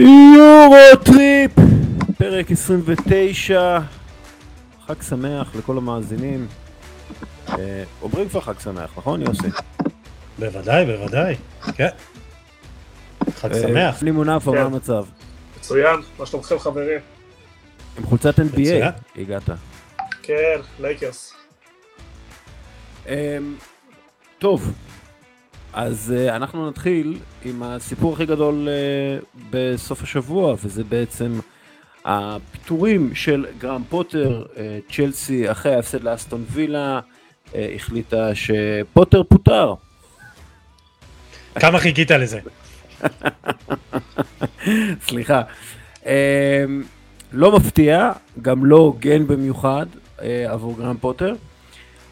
יורו טריפ, פרק 29, חג שמח לכל המאזינים. אה, אומרים כבר חג שמח, נכון יוסי? בוודאי, בוודאי, כן. חג אה, שמח. אפו, מה כן. המצב? מצוין, מה שלומכם חברים? עם חולצת NBA מצוין. הגעת. כן, לייקרס. אמ, טוב, אז אה, אנחנו נתחיל עם הסיפור הכי גדול אה, בסוף השבוע, וזה בעצם הפיטורים של גרם פוטר, אה, צ'לסי אחרי ההפסד לאסטון וילה, אה, החליטה שפוטר פוטר. כמה חיכית לזה? סליחה. אמ, לא מפתיע, גם לא הוגן במיוחד אה, עבור גרם פוטר.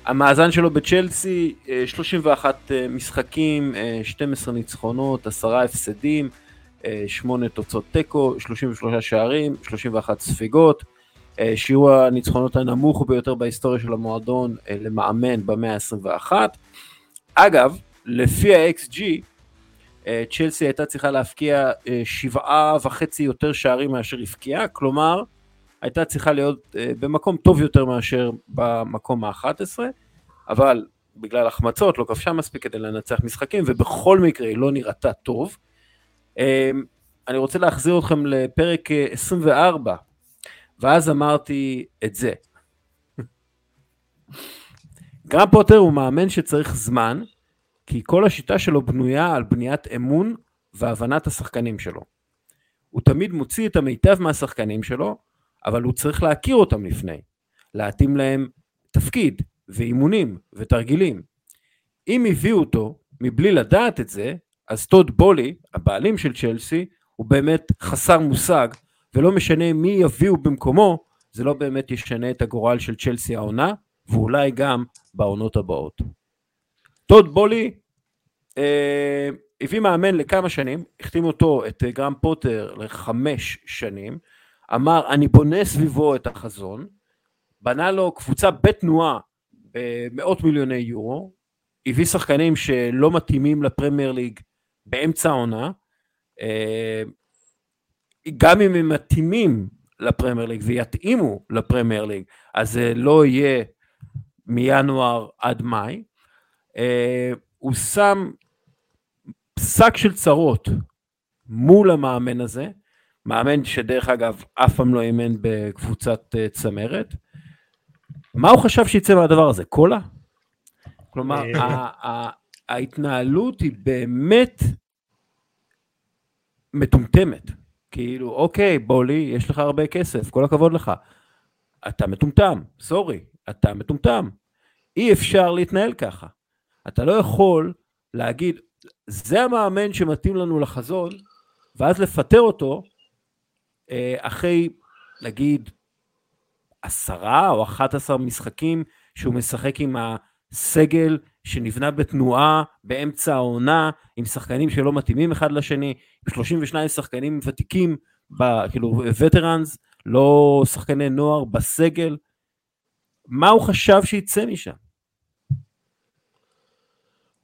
המאזן שלו בצ'לסי, אה, 31 אה, משחקים, אה, 12 ניצחונות, 10 הפסדים, אה, 8 תוצאות תיקו, 33 שערים, 31 ספיגות. אה, שיעור הניצחונות הנמוך ביותר בהיסטוריה של המועדון אה, למאמן במאה ה-21. אגב, לפי ה-XG, אה, צ'לסי הייתה צריכה להפקיע אה, שבעה וחצי יותר שערים מאשר הבקיעה, כלומר הייתה צריכה להיות אה, במקום טוב יותר מאשר במקום ה-11, אבל בגלל החמצות לא כבשה מספיק כדי לנצח משחקים, ובכל מקרה היא לא נראתה טוב. אה, אני רוצה להחזיר אתכם לפרק אה, 24, ואז אמרתי את זה. גרם פוטר הוא מאמן שצריך זמן, כי כל השיטה שלו בנויה על בניית אמון והבנת השחקנים שלו. הוא תמיד מוציא את המיטב מהשחקנים שלו, אבל הוא צריך להכיר אותם לפני, להתאים להם תפקיד ואימונים ותרגילים. אם הביאו אותו מבלי לדעת את זה, אז טוד בולי, הבעלים של צ'לסי, הוא באמת חסר מושג, ולא משנה מי יביאו במקומו, זה לא באמת ישנה את הגורל של צ'לסי העונה, ואולי גם בעונות הבאות. טוד בולי אה, הביא מאמן לכמה שנים, החתים אותו, את גרם פוטר, לחמש שנים, אמר, אני בונה סביבו את החזון, בנה לו קבוצה בתנועה במאות מיליוני יורו, הביא שחקנים שלא מתאימים לפרמייר ליג באמצע העונה, אה, גם אם הם מתאימים לפרמייר ליג ויתאימו לפרמייר ליג, אז זה לא יהיה מינואר עד מאי. אה, הוא שם שק של צרות מול המאמן הזה, מאמן שדרך אגב אף פעם לא אימן בקבוצת אה, צמרת. מה הוא חשב שיצא מהדבר הזה? קולה? כלומר, אה. ההתנהלות היא באמת מטומטמת. כאילו, אוקיי, בולי, יש לך הרבה כסף, כל הכבוד לך. אתה מטומטם, סורי, אתה מטומטם. אי אפשר להתנהל ככה. אתה לא יכול להגיד, זה המאמן שמתאים לנו לחזון, ואז לפטר אותו אחרי, נגיד, עשרה או אחת עשר משחקים שהוא משחק עם הסגל שנבנה בתנועה באמצע העונה, עם שחקנים שלא מתאימים אחד לשני, עם 32 שחקנים ותיקים, ב, כאילו וטרנס, לא שחקני נוער בסגל. מה הוא חשב שיצא משם?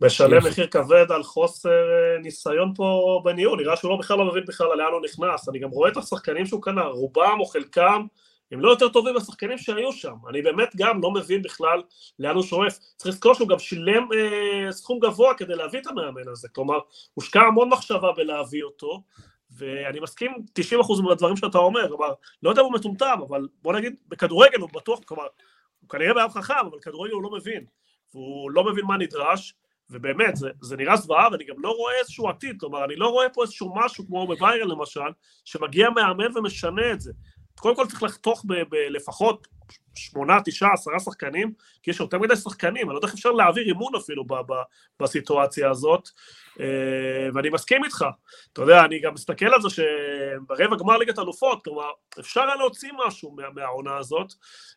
משלם יש. מחיר כבד על חוסר אה, ניסיון פה בניהול, נראה שהוא לא בכלל לא מבין בכלל לאן הוא נכנס. אני גם רואה את השחקנים שהוא קנה, רובם או חלקם הם לא יותר טובים מהשחקנים שהיו שם. אני באמת גם לא מבין בכלל לאן הוא שואף. צריך לזכור שהוא גם שילם אה, סכום גבוה כדי להביא את המאמן הזה. כלומר, הושקע המון מחשבה בלהביא אותו, ואני מסכים 90% מהדברים שאתה אומר. כלומר, לא יודע אם הוא מטומטם, אבל בוא נגיד, בכדורגל הוא בטוח, כלומר, הוא כנראה באב חכם, אבל כדורגל הוא לא מבין. והוא לא מבין מה נדרש, ובאמת, זה, זה נראה זוועה, ואני גם לא רואה איזשהו עתיד, כלומר, אני לא רואה פה איזשהו משהו, כמו בביירן למשל, שמגיע מאמן ומשנה את זה. קודם כל צריך לחתוך בלפחות שמונה, תשעה, עשרה שחקנים, כי יש יותר מדי שחקנים, אני לא יודע איך אפשר להעביר אימון אפילו ב- ב- בסיטואציה הזאת, אה, ואני מסכים איתך. אתה יודע, אני גם מסתכל על זה שברבע גמר ליגת אלופות, כלומר, אפשר היה להוציא משהו מה- מהעונה הזאת,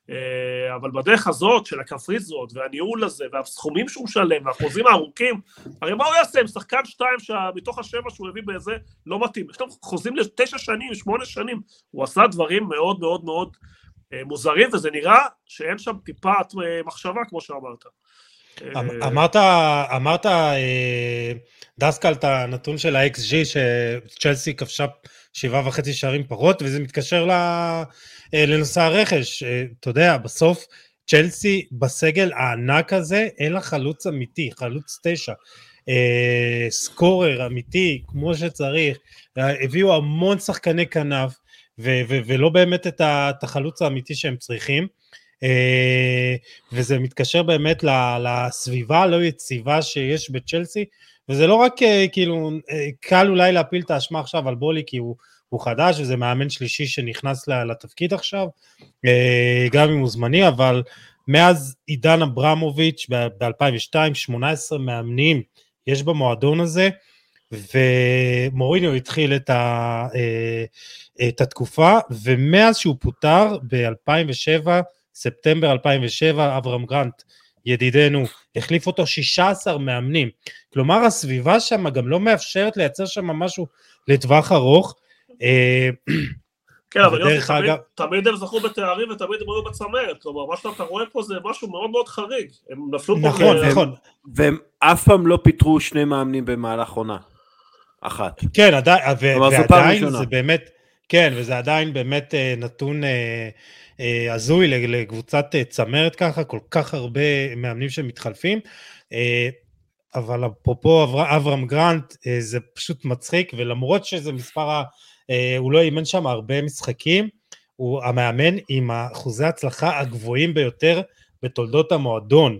אה, אבל בדרך הזאת של הקפריזות והניהול הזה והסכומים שהוא משלם והחוזים הארוכים, הרי מה הוא יעשה עם שחקן שתיים שמתוך השבע שהוא הביא באיזה לא מתאים, יש לו חוזים לתשע שנים, שמונה שנים, הוא עשה דברים מאוד מאוד מאוד אה, מוזרים וזה נראה שאין שם טיפת אה, מחשבה כמו שאמרת. אה, אמ- אמרת, אמרת, אה, דסקל, את הנתון של ה-XG, שצ'לסי כבשה שבעה וחצי שערים פחות, וזה מתקשר אה, לנושא הרכש. אה, אתה יודע, בסוף צ'לסי בסגל הענק הזה, אין לה חלוץ אמיתי, חלוץ תשע. אה, סקורר אמיתי, כמו שצריך. אה, הביאו המון שחקני כנף, ו- ו- ולא באמת את החלוץ האמיתי שהם צריכים. אה, וזה מתקשר באמת לסביבה הלא יציבה שיש בצ'לסי, וזה לא רק אה, כאילו, אה, קל אולי להפיל את האשמה עכשיו על בולי כי הוא, הוא חדש וזה מאמן שלישי שנכנס לתפקיד עכשיו, גם אם הוא זמני, אבל מאז עידן אברמוביץ' ב-2002, 18 מאמנים יש במועדון הזה, ומוריניו התחיל את, ה, אה, את התקופה, ומאז שהוא פוטר ב-2007, ספטמבר 2007, אברהם גרנט, ידידנו, החליף אותו 16 מאמנים. כלומר, הסביבה שם גם לא מאפשרת לייצר שם משהו לטווח ארוך. אה, כן, אבל יוסי, תמיד- אגב- תמיד הם זכו בתארים ותמיד הם היו בצמרת, כלומר, מה שאתה רואה פה זה משהו מאוד מאוד חריג. הם נפלו פה... נכון, נכון. והם אף פעם לא פיטרו שני מאמנים במהלך עונה. אחת. כן, עדיין, ו- כלומר, ועדיין ראשונה. זה באמת, כן, וזה עדיין באמת אה, נתון אה, אה, הזוי ל- לקבוצת אה, צמרת ככה, כל כך הרבה מאמנים שמתחלפים. אה, אבל אפרופו אבר- אברהם גרנט, אה, זה פשוט מצחיק, ולמרות שזה מספר, ה- אה, הוא לא אימן שם הרבה משחקים, הוא המאמן עם אחוזי ההצלחה הגבוהים ביותר בתולדות המועדון.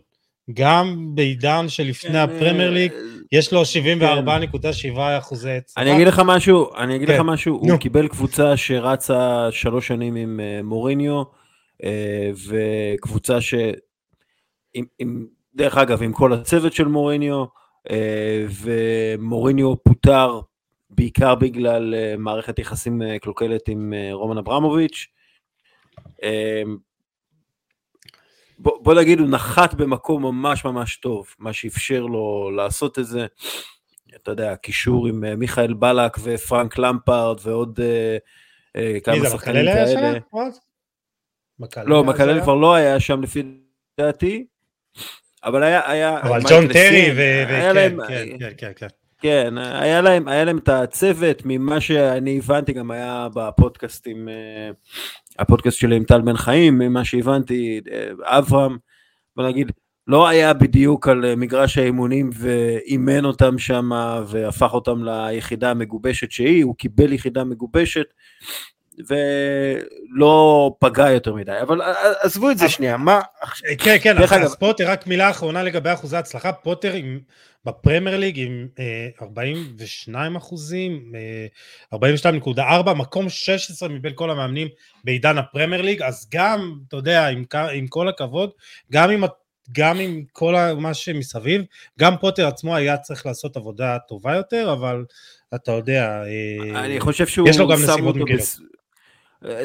גם בעידן שלפני כן, הפרמייר ליג, אה, יש לו 74.7 אחוזי הצלחה. אני אגיד לך משהו, אני אגיד כן. לך משהו, נו. הוא קיבל קבוצה שרצה שלוש שנים עם אה, מוריניו, אה, וקבוצה ש... דרך אגב, עם כל הצוות של מוריניו, אה, ומוריניו פוטר בעיקר בגלל מערכת יחסים קלוקלת עם רומן אברמוביץ'. בוא, בוא נגיד, הוא נחת במקום ממש ממש טוב, מה שאפשר לו לעשות את זה. אתה יודע, קישור עם אה, מיכאל בלק ופרנק למפרד ועוד אה, אה, כמה שחקנים כאלה. לא, מקלל? כבר לא היה שם לפי דעתי, אבל היה... היה אבל ג'ון טרי, ו... כן, כן, כן, כן. כן, היה להם, היה להם את הצוות, ממה שאני הבנתי גם היה בפודקאסט עם, אה, הפודקאסט שלי עם טל בן חיים, ממה שהבנתי, אה, אברהם, בוא נגיד, לא היה בדיוק על אה, מגרש האימונים ואימן אותם שם והפך אותם ליחידה המגובשת שהיא, הוא קיבל יחידה מגובשת ולא פגע יותר מדי, אבל אה, עזבו את זה שנייה, מה, כן, כן, אז פוטר, רק מילה אחרונה לגבי אחוזי ההצלחה, פוטר עם, בפרמייר ליג עם אה, 42 אחוזים, אה, 42.4, מקום 16 מבין כל המאמנים בעידן הפרמייר ליג, אז גם, אתה יודע, עם, כל הכבוד, גם עם, גם עם כל מה שמסביב, גם פוטר עצמו היה צריך לעשות עבודה טובה יותר, אבל אתה יודע, אה, אני חושב שהוא יש לו גם נסיבות אה,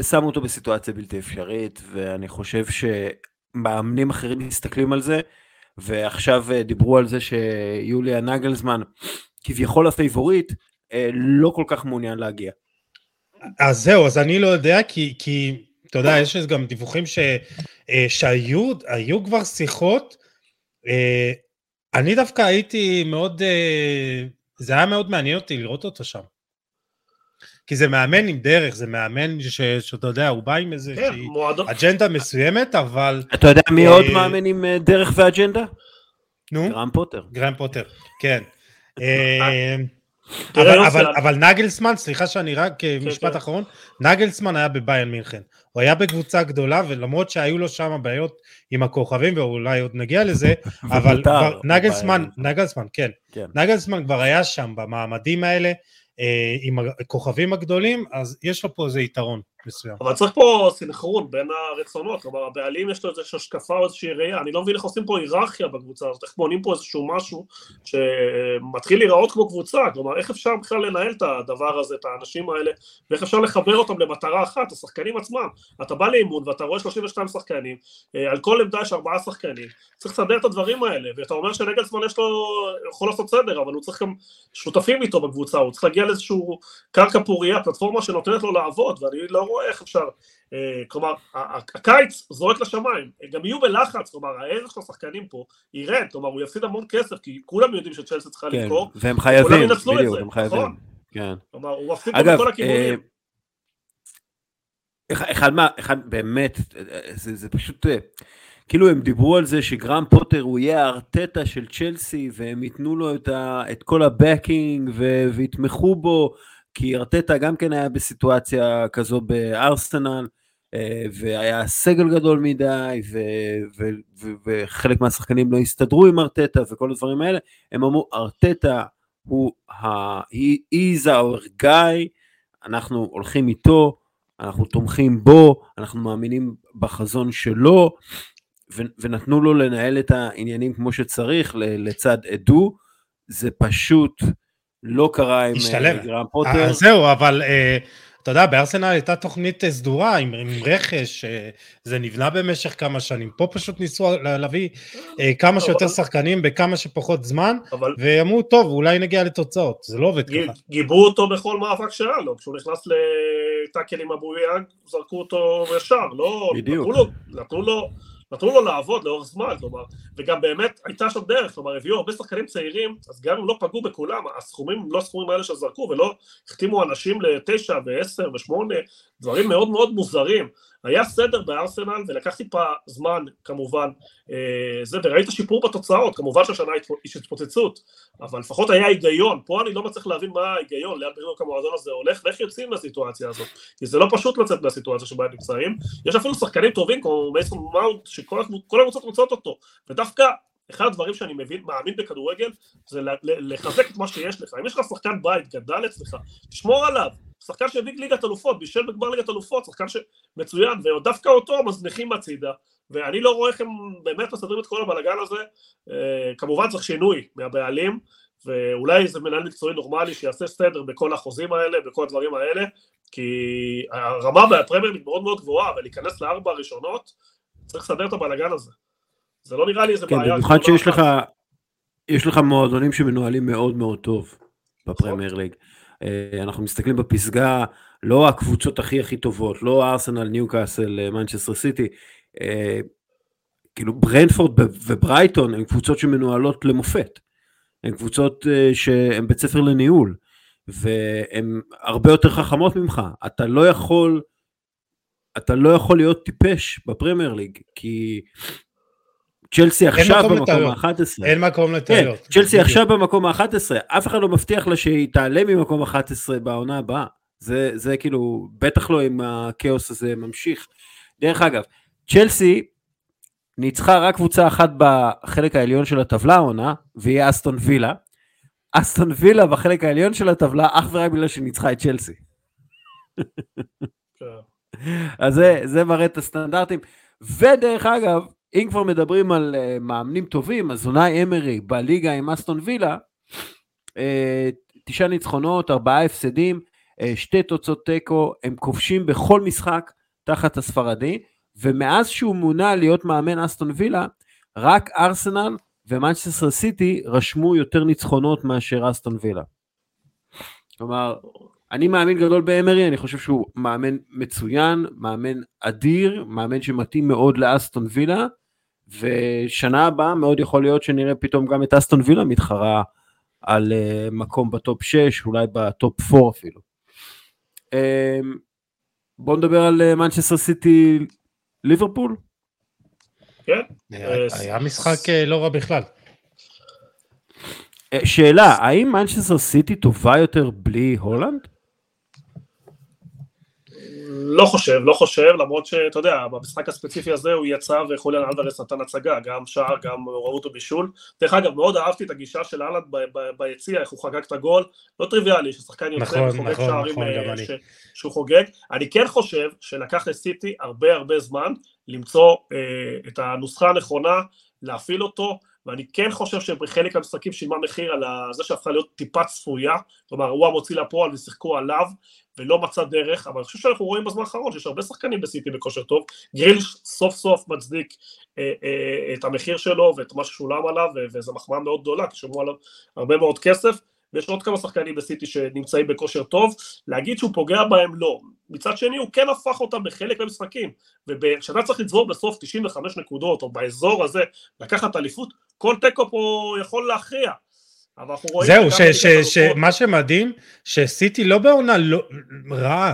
שמו אותו בסיטואציה בלתי אפשרית, ואני חושב שמאמנים אחרים מסתכלים על זה, ועכשיו אה, דיברו על זה שיוליה נגלזמן, כביכול הפייבוריט, אה, לא כל כך מעוניין להגיע. אז זהו, אז אני לא יודע, כי, כי אתה יודע, יש גם דיווחים ש, אה, שהיו היו כבר שיחות. אני דווקא הייתי מאוד, זה היה מאוד מעניין אותי לראות אותו שם. כי זה מאמן עם דרך, זה מאמן ש, שאתה יודע, הוא בא עם כן, איזושהי מועדון... אג'נדה מסוימת, אבל אתה יודע מי אה, עוד מאמן עם אה, דרך ואג'נדה? נו, גרם פוטר. גרם פוטר, כן. אה, אבל, אבל, אבל נגלסמן, סליחה שאני רק, אה, משפט כן. אחרון, נגלסמן היה בביין מינכן. הוא היה בקבוצה גדולה, ולמרות שהיו לו שם בעיות עם הכוכבים, ואולי עוד נגיע לזה, אבל כבר, נגלסמן. נגלסמן, כן, כן. נגלסמן כבר היה שם במעמדים האלה, אה, עם הכוכבים הגדולים, אז יש לו פה איזה יתרון מסוים. אבל צריך פה סנכרון בין הרצונות, כלומר הבעלים יש לו איזושהי השקפה או איזושהי ראייה, אני לא מבין איך עושים פה היררכיה בקבוצה הזאת, איך בונים פה איזשהו משהו שמתחיל להיראות כמו קבוצה, כלומר איך אפשר בכלל לנהל את הדבר הזה, את האנשים האלה, ואיך אפשר לחבר אותם למטרה אחת, השחקנים עצמם, אתה בא לאימון ואתה רואה 32 שחקנים, אה, על כל עמדה יש ארבעה שחקנים, צריך לסדר את הדברים האלה, ואתה אומר שנגלסמן יש לו, יכול לעשות סדר, אבל הוא צריך גם שותפים איתו בקבוצה, הוא צריך להגיע לאיזשהו קרקע פורייה, פלטפורמה שנותנת לו לעבוד, ואני לא רואה איך אפשר, אה, כלומר, הקיץ זורק לשמיים, גם יהיו בלחץ, כלומר, הערך של השחקנים פה ירד, כלומר, הוא יפסיד המון כסף, כי כולם יודעים שצ'לסי צריכה כן, למכור, והם חייבים, בדיוק, הם חייבים. נכון. כן. כלומר, הוא מפסיד פה בכל הכיוונים. אחד מה, אחד באמת, זה, זה פשוט, כאילו הם דיברו על זה שגרם פוטר הוא יהיה הארטטה של צ'לסי והם ייתנו לו את, ה, את כל הבקינג ויתמכו בו, כי ארטטה גם כן היה בסיטואציה כזו בארסנל, אה, והיה סגל גדול מדי, ו, ו, ו, וחלק מהשחקנים לא הסתדרו עם ארטטה וכל הדברים האלה, הם אמרו ארטטה הוא, ה, he is our guy, אנחנו הולכים איתו, אנחנו תומכים בו, אנחנו מאמינים בחזון שלו, ו, ונתנו לו לנהל את העניינים כמו שצריך לצד עדו, זה פשוט לא קרה עם גרם פוטר. אה, זהו, אבל אה, אתה יודע, בארסנל הייתה תוכנית סדורה עם, עם רכש, אה, זה נבנה במשך כמה שנים. פה פשוט ניסו להביא אה, כמה שיותר שחקנים בכמה שפחות זמן, אבל... ואמרו, טוב, אולי נגיע לתוצאות. זה לא עובד ככה. גיבו אותו בכל מאבק שהיה לו, כשהוא נכנס לטאקל עם אבו יאג, זרקו אותו ישר, לא... בדיוק. נתנו לו, נתנו לו נתנו לו לעבוד לאורך זמן, כלומר, וגם באמת הייתה שם דרך, כלומר הביאו הרבה שחקנים צעירים, אז גם אם לא פגעו בכולם, הסכומים לא הסכומים האלה שזרקו, ולא החתימו אנשים לתשע ועשר ושמונה, דברים מאוד מאוד מוזרים. היה סדר בארסנל ולקח טיפה זמן כמובן אה, זה וראית שיפור בתוצאות כמובן שהשנה יש התפוצצות אבל לפחות היה היגיון. פה אני לא מצליח להבין מה ההיגיון לאן בדיוק המועדון הזה הולך ואיך יוצאים מהסיטואציה הזאת. כי זה לא פשוט לצאת מהסיטואציה שבה הם נמצאים. יש אפילו שחקנים טובים כמו מייסון מאונט שכל הקבוצות רוצות אותו. ודווקא אחד הדברים שאני מבין, מאמין בכדורגל זה לחזק את מה שיש לך. אם יש לך שחקן בית גדל אצלך תשמור עליו שחקן שהביא ליגת אלופות, בישל בגמר ליגת אלופות, שחקן שמצוין, ודווקא אותו מזניחים הצידה, ואני לא רואה איך הם באמת מסדרים את כל הבלאגן הזה, אה, כמובן צריך שינוי מהבעלים, ואולי איזה מנהל מקצועי נורמלי שיעשה סדר בכל החוזים האלה, בכל הדברים האלה, כי הרמה בפרמייר היא מאוד מאוד גבוהה, ולהיכנס לארבע הראשונות, צריך לסדר את הבלאגן הזה. זה לא נראה לי איזה כן, בעיה. כן, במיוחד שיש לך, יש לך מועדונים שמנוהלים מאוד מאוד טוב בפרמייר ליג. אה, אנחנו מסתכלים בפסגה, לא הקבוצות הכי הכי טובות, לא ארסנל, ניוקאסל, מנצ'סטר סיטי, אה, כאילו ברנפורד וברייטון הן קבוצות שמנוהלות למופת, הן קבוצות אה, שהן בית ספר לניהול, והן הרבה יותר חכמות ממך, אתה לא יכול, אתה לא יכול להיות טיפש בפרמייר ליג, כי צ'לסי עכשיו במקום ה-11. אין מקום לטעויות. כן, צ'לסי עכשיו במקום ה-11, אף אחד לא מבטיח לה שהיא תעלה ממקום 11 בעונה הבאה. זה, זה כאילו, בטח לא אם הכאוס הזה ממשיך. דרך אגב, צ'לסי ניצחה רק קבוצה אחת בחלק העליון של הטבלה העונה, והיא אסטון וילה. אסטון וילה בחלק העליון של הטבלה, אך ורק בגלל שניצחה את צ'לסי. כן. אז זה, זה מראה את הסטנדרטים. ודרך אגב, אם כבר מדברים על uh, מאמנים טובים, אז אונאי אמרי בליגה עם אסטון וילה, uh, תשעה ניצחונות, ארבעה הפסדים, uh, שתי תוצאות תיקו, הם כובשים בכל משחק תחת הספרדי, ומאז שהוא מונה להיות מאמן אסטון וילה, רק ארסנל ומנצ'סטר סיטי רשמו יותר ניצחונות מאשר אסטון וילה. כלומר, אני מאמין גדול באמרי, אני חושב שהוא מאמן מצוין, מאמן אדיר, מאמן שמתאים מאוד לאסטון וילה, ושנה הבאה מאוד יכול להיות שנראה פתאום גם את אסטון וילה מתחרה על uh, מקום ב top 6, אולי ב top 4 אפילו. Uh, בואו נדבר על מנצ'סטר סיטי ליברפול. כן. היה משחק uh, לא רע בכלל. שאלה, האם מנצ'סטר סיטי טובה יותר בלי הולנד? לא חושב, לא חושב, למרות שאתה יודע, במשחק הספציפי הזה הוא יצא וחוליאן אלוורס נתן הצגה, גם שער, גם מעורבות ובישול. דרך אגב, מאוד אהבתי את הגישה של אהלנד ביציע, איך הוא חגג את הגול, לא טריוויאלי ששחקן יוצא נכון, וחוגג נכון, שערים נכון, אה, ש... שהוא חוגג. אני כן חושב שלקח לסיטי הרבה הרבה זמן למצוא אה, את הנוסחה הנכונה, להפעיל אותו, ואני כן חושב שבחלק מהמשחקים שילמה מחיר על זה שהפכה להיות טיפה צפויה, כלומר הוא המוציא לפועל ושיחקו עליו, ולא מצא דרך, אבל אני חושב שאנחנו רואים בזמן האחרון שיש הרבה שחקנים בסיטי בכושר טוב, גרילש סוף סוף מצדיק אה, אה, את המחיר שלו ואת מה ששולם עליו, וזו מחמאה מאוד גדולה, כי שילמו עליו הרבה מאוד כסף, ויש עוד כמה שחקנים בסיטי שנמצאים בכושר טוב, להגיד שהוא פוגע בהם לא, מצד שני הוא כן הפך אותם בחלק מהמשחקים, וכשאתה צריך לצבור בסוף 95 נקודות, או באזור הזה, לקחת אליפות, כל תיקו פה יכול להכריע, אבל אנחנו רואים... זהו, ש- ש- האלופות- שמה שמדהים, שסיטי לא בעונה לא- רעה,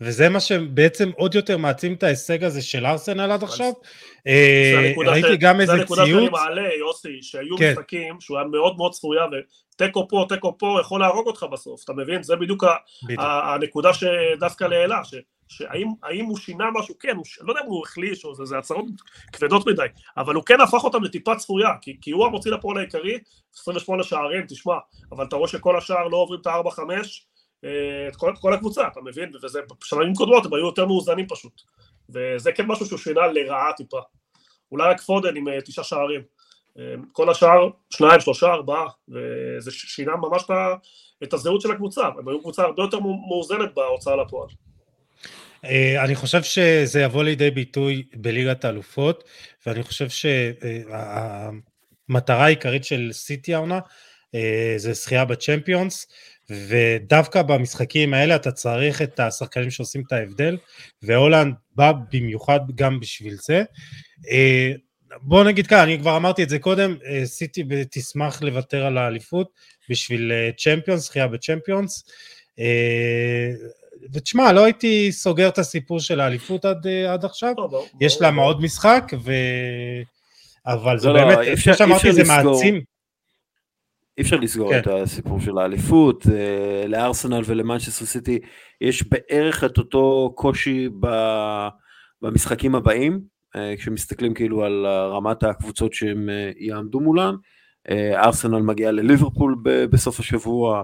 וזה מה שבעצם עוד יותר מעצים את ההישג הזה של ארסנל עד עכשיו. אה, זה ראיתי ש- גם זה איזה הנקודה שאני ציוץ, מעלה, יוסי, שהיו כן. משחקים שהוא היה מאוד מאוד צפויה, ותיקו פה, תיקו פה, יכול להרוג אותך בסוף, אתה מבין? זה בדיוק ה- בדיוק. ה- הנקודה שדווקא לעילה, ש- שהאם האם הוא שינה משהו, כן, הוא לא יודע אם הוא החליש, או זה, זה הצהרות כבדות מדי, אבל הוא כן הפך אותם לטיפה צפויה, כי, כי הוא המוציא לפועל העיקרי, 28 שערים, תשמע, אבל אתה רואה שכל השאר לא עוברים את ה-4-5, את כל, כל הקבוצה, אתה מבין? וזה, בשנים קודמות הם היו יותר מאוזנים פשוט, וזה כן משהו שהוא שינה לרעה טיפה. אולי רק פודן עם אה, תשעה שערים. אה, כל השאר, שניים, שלושה, ארבעה, וזה שינה ממש את הזהות של הקבוצה, הם היו קבוצה הרבה יותר מאוזנת בהוצאה לפועל. אה, אני חושב שזה יבוא לידי ביטוי בליגת האלופות, ואני חושב שהמטרה העיקרית של סיטי העונה אה, זה זכייה בצ'מפיונס, ודווקא במשחקים האלה אתה צריך את השחקנים שעושים את ההבדל, והולנד בא במיוחד גם בשביל זה. אה, בוא נגיד ככה, אני כבר אמרתי את זה קודם, אה, סיטי תשמח לוותר על האליפות בשביל אה, צ'מפיונס, זכייה בצ'מפיונס. ותשמע, לא הייתי סוגר את הסיפור של האליפות עד, אה, עד עכשיו, לא, ברור, יש. להם עוד משחק, ו... אבל זה לא, לא, באמת, כמו שאמרתי, זה אפשר לסגור. מעצים. אי אפשר לסגור כן. את הסיפור של האליפות, אה, לארסנל ולמנצ'סטר סיטי יש בערך את אותו קושי ב- במשחקים הבאים, אה, כשמסתכלים כאילו על רמת הקבוצות שהם יעמדו מולם, ארסנל מגיעה לליברפול בסוף השבוע,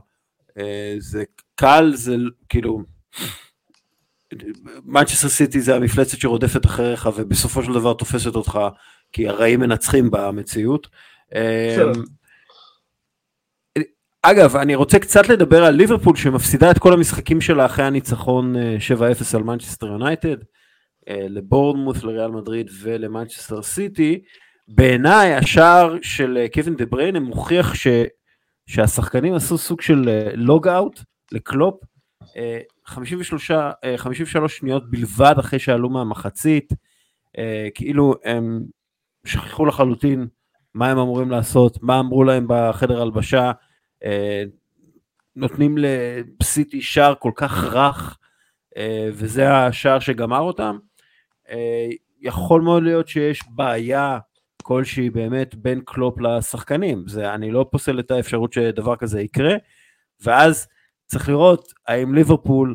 זה קל, זה כאילו, מנצ'סטר סיטי זה המפלצת שרודפת אחריך ובסופו של דבר תופסת אותך כי הרעים מנצחים במציאות. אה, בסדר. אגב, אני רוצה קצת לדבר על ליברפול שמפסידה את כל המשחקים שלה אחרי הניצחון אה, 7-0 על מנצ'סטר יונייטד, אה, לבורנמוס, לריאל מדריד ולמנצ'סטר סיטי. בעיניי השער של אה, קווין דה בריינה מוכיח ש, שהשחקנים עשו סוג של log out לקלופ, אה, 53, אה, 53 שניות בלבד אחרי שעלו מהמחצית, אה, כאילו הם שכחו לחלוטין מה הם אמורים לעשות, מה אמרו להם בחדר הלבשה, אה, נותנים לסיטי שער כל כך רך, אה, וזה השער שגמר אותם. אה, יכול מאוד להיות שיש בעיה כלשהי באמת בין קלופ לשחקנים, זה, אני לא פוסל את האפשרות שדבר כזה יקרה, ואז צריך לראות האם ליברפול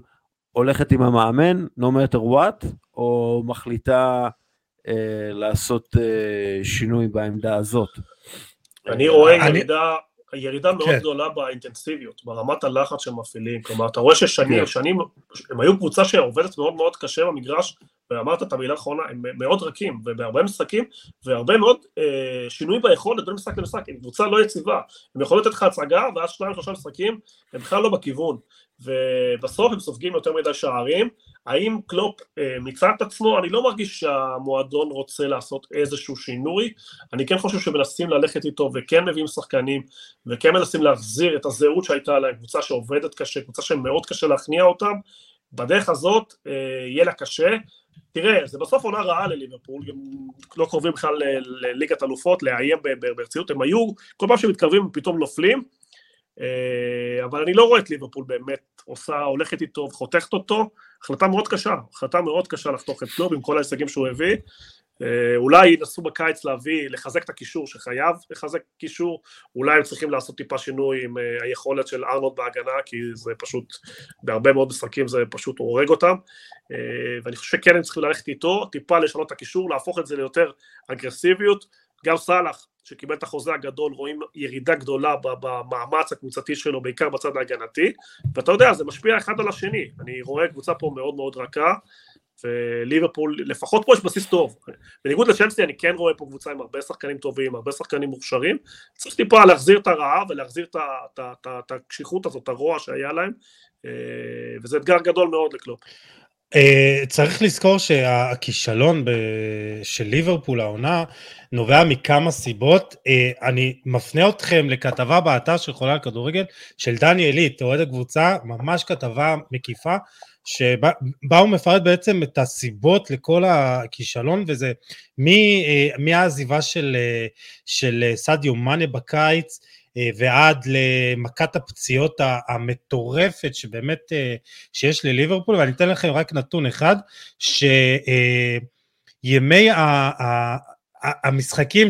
הולכת עם המאמן, no matter what, או מחליטה אה, לעשות אה, שינוי בעמדה הזאת. אני רואה אני- ירידה, ירידה מאוד כן. גדולה באינטנסיביות, ברמת הלחץ שהם מפעילים, כלומר אתה רואה ששנים, כן. שנים, הם היו קבוצה שעובדת מאוד מאוד קשה במגרש, ואמרת את המילה האחרונה, הם מאוד רכים, ובהרבה משחקים, והרבה מאוד אה, שינוי ביכולת בין משחק למשחק, הם קבוצה לא יציבה, הם יכולים לתת לך הצגה, ואז שניים שלושה משחקים, הם בכלל לא בכיוון, ובסוף הם סופגים יותר מדי שערים, האם קלופ אה, מיצה את עצמו? אני לא מרגיש שהמועדון רוצה לעשות איזשהו שינוי, אני כן חושב שמנסים ללכת איתו וכן מביאים שחקנים וכן מנסים להחזיר את הזהות שהייתה להם, קבוצה שעובדת קשה, קבוצה שמאוד קשה להכניע אותם, בדרך הזאת אה, יהיה לה קשה. תראה, זה בסוף עונה רעה לליברפול, הם לא קרובים בכלל לליגת אלופות, לאיים ברצינות, הם היו, כל פעם שמתקרבים הם פתאום נופלים, אה, אבל אני לא רואה את ליברפול באמת עושה, הולכת איתו וחותכת אותו, החלטה מאוד קשה, החלטה מאוד קשה לחתוך את קלוב עם כל ההישגים שהוא הביא, אולי ינסו בקיץ להביא, לחזק את הקישור שחייב לחזק קישור, אולי הם צריכים לעשות טיפה שינוי עם אה, היכולת של ארנולד בהגנה, כי זה פשוט, בהרבה מאוד משחקים זה פשוט הורג אותם, אה, ואני חושב שכן הם צריכים ללכת איתו, טיפה לשנות את הקישור, להפוך את זה ליותר אגרסיביות, גם סאלח, שקיבל את החוזה הגדול, רואים ירידה גדולה במאמץ הקבוצתי שלו, בעיקר בצד ההגנתי, ואתה יודע, זה משפיע אחד על השני, אני רואה קבוצה פה מאוד מאוד רכה, וליברפול, לפחות פה יש בסיס טוב. בניגוד לצ'לסי אני כן רואה פה קבוצה עם הרבה שחקנים טובים, הרבה שחקנים מוכשרים, צריך טיפה להחזיר את הרעב ולהחזיר את הקשיחות הזאת, את הרוע שהיה להם, אה, וזה אתגר גדול מאוד לקלופ. אה, צריך לזכור שהכישלון של ליברפול העונה נובע מכמה סיבות. אה, אני מפנה אתכם לכתבה באתר של חולה על כדורגל של דני עילית, אוהד הקבוצה, ממש כתבה מקיפה, שבה בה הוא מפרט בעצם את הסיבות לכל הכישלון, וזה אה, מהעזיבה של, אה, של אה, סדיו מאנה בקיץ, ועד למכת הפציעות המטורפת שבאמת שיש לליברפול, ואני אתן לכם רק נתון אחד, שימי המשחקים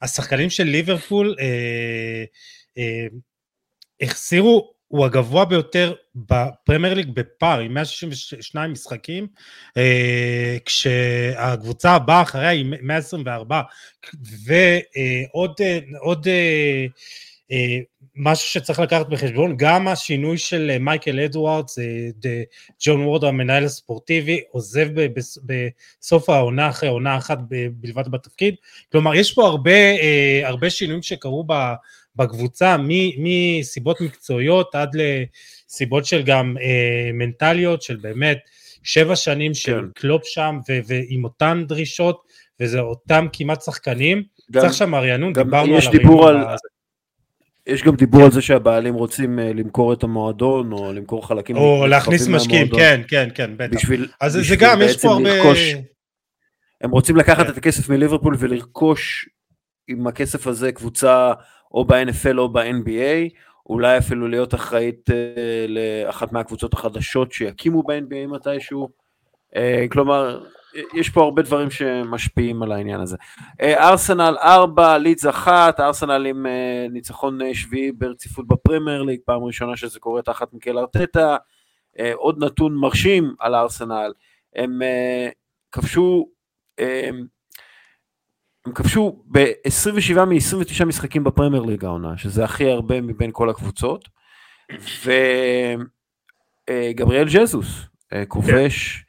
שהשחקנים של ליברפול החסירו הוא הגבוה ביותר בפרמייר ליג בפער עם 162 משחקים, אה, כשהקבוצה הבאה אחריה היא 124, ועוד אה, אה, משהו שצריך לקחת בחשבון, גם השינוי של מייקל אדוארדס, ג'ון וורד המנהל הספורטיבי, עוזב בסוף העונה אחרי עונה אחת בלבד בתפקיד, כלומר יש פה הרבה, הרבה שינויים שקרו בקבוצה, מסיבות מקצועיות עד לסיבות של גם אה, מנטליות, של באמת שבע שנים של כן. קלופ שם, ו- ועם אותן דרישות, וזה אותם כמעט שחקנים. גם, צריך שם אריאנון, דיברנו על דיבור על... יש גם דיבור כן. על זה שהבעלים רוצים אה, למכור את המועדון, או למכור חלקים או להכניס משקיעים, כן, כן, כן, בטח. בשביל, אז בשביל זה גם, יש פה הרבה... לרכוש, הם רוצים לקחת כן. את הכסף מליברפול ולרכוש עם הכסף הזה קבוצה או ב-NFL או ב-NBA, אולי אפילו להיות אחראית uh, לאחת מהקבוצות החדשות שיקימו ב-NBA מתישהו. Uh, כלומר, יש פה הרבה דברים שמשפיעים על העניין הזה. אה, ארסנל 4, לידס 1, ארסנל עם ניצחון שביעי ברציפות בפרמייר ליג, פעם ראשונה שזה קורה תחת מיקל ארטטה. עוד נתון מרשים על ארסנל, הם כבשו הם כבשו ב-27 מ-29 משחקים בפרמייר ליג העונה, שזה הכי הרבה מבין כל הקבוצות, וגבריאל ג'זוס אה, כובש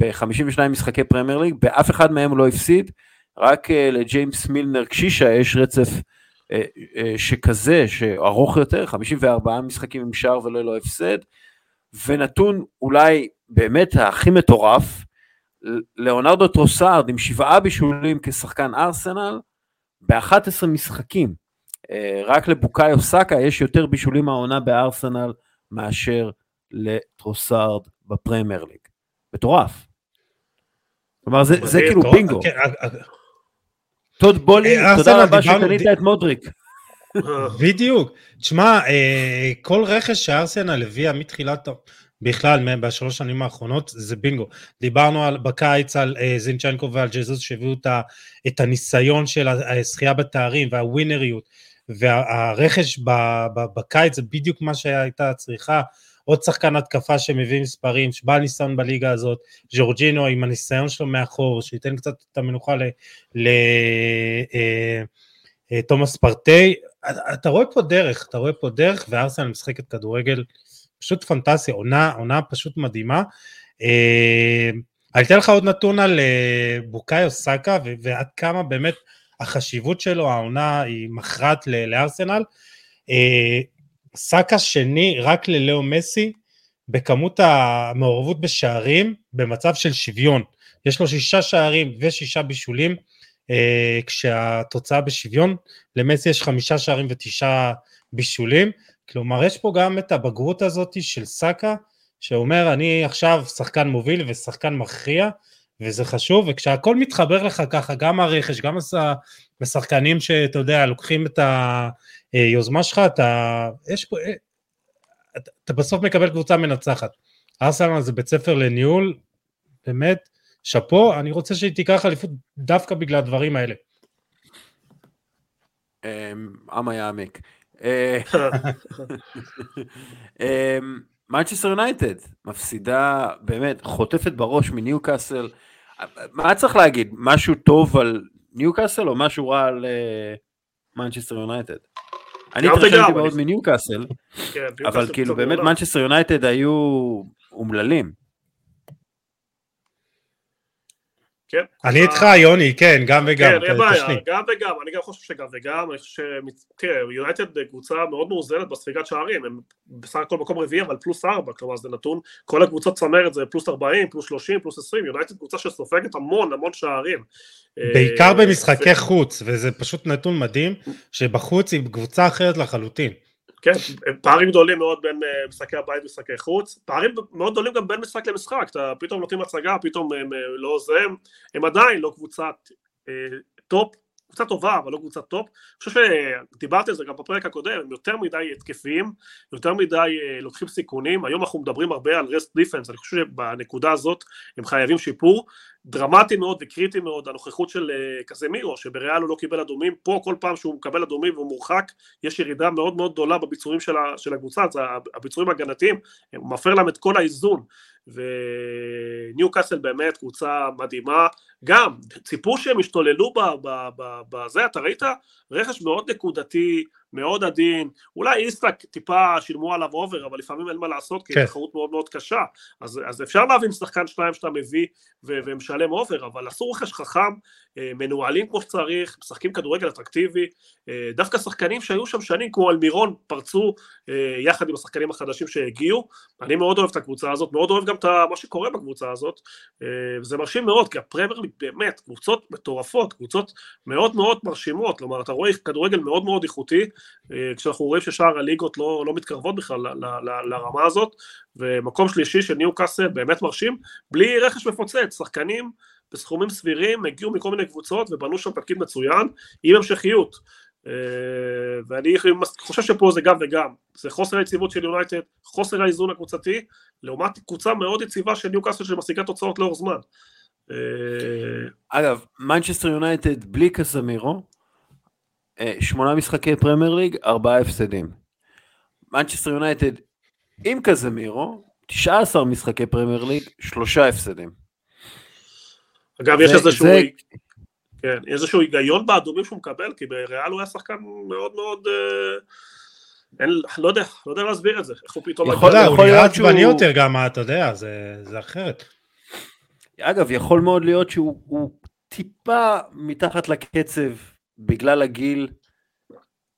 ב-52 משחקי פרמייר ליג, באף אחד מהם הוא לא הפסיד, רק אה, לג'יימס מילנר הקשיש יש רצף אה, שכזה, שארוך יותר, 54 משחקים עם שער ולא לא הפסד, ונתון אולי באמת הכי מטורף, ליאונרדו טרוסארד עם שבעה בישולים כשחקן ארסנל ב-11 משחקים. אה, רק לבוקאיו סאקה יש יותר בישולים העונה בארסנל מאשר לטרוסארד בפרמייר ליג. מטורף. כלומר זה, זה כאילו בינגו. כן, אה, אה, טוד בולי, תודה רבה שקנית את מודריק. בדיוק. תשמע, כל רכש שארסנל הביאה מתחילת בכלל בשלוש שנים האחרונות זה בינגו. דיברנו על, בקיץ על uh, זינצ'נקו ועל ג'זוס שהביאו את, את הניסיון של הזכייה בתארים והווינריות והרכש ב, בקיץ זה בדיוק מה שהייתה צריכה. עוד שחקן התקפה שמביא מספרים, שבעל ניסיון בליגה הזאת, ג'ורג'ינו עם הניסיון שלו מאחור, שייתן קצת את המנוחה לתומאס אה, אה, פרטי. אתה רואה פה דרך, אתה רואה פה דרך, וארסנל משחקת כדורגל פשוט פנטסיה, עונה, עונה פשוט מדהימה. אה, אני אתן לך עוד נתון על אה, בוקאיו סאקה ועד כמה באמת החשיבות שלו, העונה היא מכרעת לארסנל. אה, סאקה שני רק ללאו מסי בכמות המעורבות בשערים במצב של שוויון. יש לו שישה שערים ושישה בישולים, כשהתוצאה בשוויון, למסי יש חמישה שערים ותשעה בישולים, כלומר יש פה גם את הבגרות הזאת של סאקה, שאומר אני עכשיו שחקן מוביל ושחקן מכריע, וזה חשוב, וכשהכל מתחבר לך ככה, גם הרכש, גם השחקנים שאתה יודע, לוקחים את היוזמה שלך, אתה, יש פה, אתה, אתה בסוף מקבל קבוצה מנצחת. ארסנל זה בית ספר לניהול, באמת, שאפו, אני רוצה שהיא תיקח אליפות דווקא בגלל הדברים האלה. עם יעמיק. מנצ'סטר יונייטד מפסידה, באמת, חוטפת בראש מניו קאסל. מה צריך להגיד? משהו טוב על ניו קאסל או משהו רע על מנצ'סטר יונייטד? אני התרשמתי מאוד מניו קאסל, כן, אבל כאילו באמת מנצ'סטר יונייטד היו אומללים. כן. אני איתך, יוני, כן, גם וגם. כן, אין בעיה, גם וגם, אני גם חושב שגם וגם, אני חושב ש... תראה, יונייטד קבוצה מאוד מאוזנת בספיגת שערים, הם בסך הכל מקום רביעי, אבל פלוס ארבע, כלומר זה נתון, כל הקבוצות צמרת זה פלוס ארבעים, פלוס שלושים, פלוס עשרים, יונייטד קבוצה שסופגת המון המון שערים. בעיקר אה, במשחקי חוץ, וזה פשוט נתון מדהים, שבחוץ היא קבוצה אחרת לחלוטין. כן, פערים גדולים מאוד בין אה, משחקי הבית ומשחקי חוץ, פערים מאוד גדולים גם בין משחק למשחק, אתה פתאום נותנים הצגה, פתאום הם אה, לא זה, הם, עדיין לא קבוצת אה, top, קבוצה טובה, אבל לא קבוצה top. אני חושב שדיברתי על זה גם בפרק הקודם, הם יותר מדי התקפיים, יותר מדי אה, לוקחים סיכונים. היום אנחנו מדברים הרבה על רסט דיפנס, אני חושב שבנקודה הזאת הם חייבים שיפור. דרמטי מאוד וקריטי מאוד הנוכחות של אה, קזמירו, שבריאל הוא לא קיבל אדומים, פה כל פעם שהוא מקבל אדומים והוא מורחק, יש ירידה מאוד מאוד גדולה בביצועים של, של הקבוצה, זה הביצועים הגנתיים, הוא מפר להם את כל האיזון. וניו קאסל באמת קבוצה מדהימה, גם ציפו שהם ישתוללו בזה, אתה ראית? רכש מאוד נקודתי, מאוד עדין, אולי איסאק טיפה שילמו עליו over, אבל לפעמים אין מה לעשות, כי כן. תחרות מאוד מאוד קשה, אז, אז אפשר להבין שחקן שניים שאתה מביא ו- ומשלם over, אבל עשו רכש חכם, מנוהלים כמו שצריך, משחקים כדורגל אטרקטיבי, אה, דווקא שחקנים שהיו שם שנים, כמו אלמירון, פרצו אה, יחד עם השחקנים החדשים שהגיעו, אני מאוד אוהב את הקבוצה הזאת, מאוד אוהב גם את מה שקורה בקבוצה הזאת, וזה מרשים מאוד, כי הפרמייר ליג באמת, קבוצות מטורפות, קבוצות מאוד מאוד מרשימות, כלומר אתה רואה כדורגל מאוד מאוד איכותי, אה, כשאנחנו רואים ששאר הליגות לא, לא מתקרבות בכלל לרמה הזאת, ומקום שלישי של ניו קאסל באמת מרשים, בלי רכש מפוצץ, שחקנים בסכומים סבירים הגיעו מכל מיני קבוצות ובנו שם תפקיד מצוין, עם המשכיות. אה, ואני חושב שפה זה גם וגם, זה חוסר היציבות של יונייטד, חוסר האיזון הקבוצתי, לעומת קבוצה מאוד יציבה של ניו קאסל שמשיגה תוצאות לאורך זמן. אה, אגב, מנצ'סטר יונייטד בלי קסמירו, אה, שמונה משחקי פרמייר ליג, ארבעה הפסדים. מנצ'סטר יונייטד עם קזמירו, 19 משחקי פרמייר ליג, שלושה הפסדים. אגב, יש איזשהו... זה... כן, איזשהו היגיון באדומים שהוא מקבל, כי בריאל הוא היה שחקן מאוד מאוד... אה, אין, לא יודע, לא יודע להסביר את זה, איך הוא פתאום... יכול, להיות, הוא נראה עצבני יותר גם, אתה יודע, זה, זה אחרת. אגב, יכול מאוד להיות שהוא טיפה מתחת לקצב בגלל הגיל,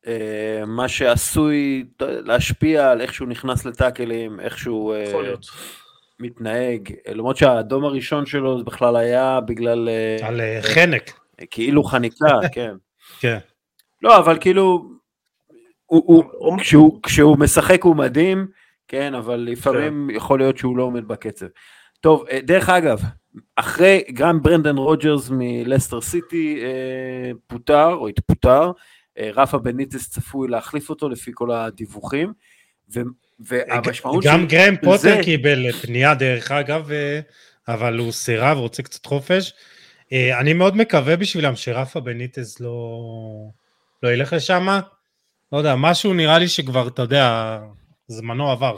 אה, מה שעשוי להשפיע על איך שהוא נכנס לטאקלים, איך שהוא אה, מתנהג, למרות שהאדום הראשון שלו זה בכלל היה בגלל... אה, על חנק. כאילו חניקה, כן. כן. לא, אבל כאילו, הוא, הוא, כשהוא, כשהוא משחק הוא מדהים, כן, אבל לפעמים כן. יכול להיות שהוא לא עומד בקצב. טוב, דרך אגב, אחרי, גם ברנדן רוג'רס מלסטר סיטי אה, פוטר או התפוטר, אה, רפה בניטס צפוי להחליף אותו לפי כל הדיווחים, והשמועות גם גרהם פוטר זה... קיבל פנייה דרך אגב, אה, אבל הוא סירב, רוצה קצת חופש. אה, אני מאוד מקווה בשבילם שרפה בניטס לא, לא ילך לשם. לא יודע, משהו נראה לי שכבר, אתה יודע, זמנו עבר.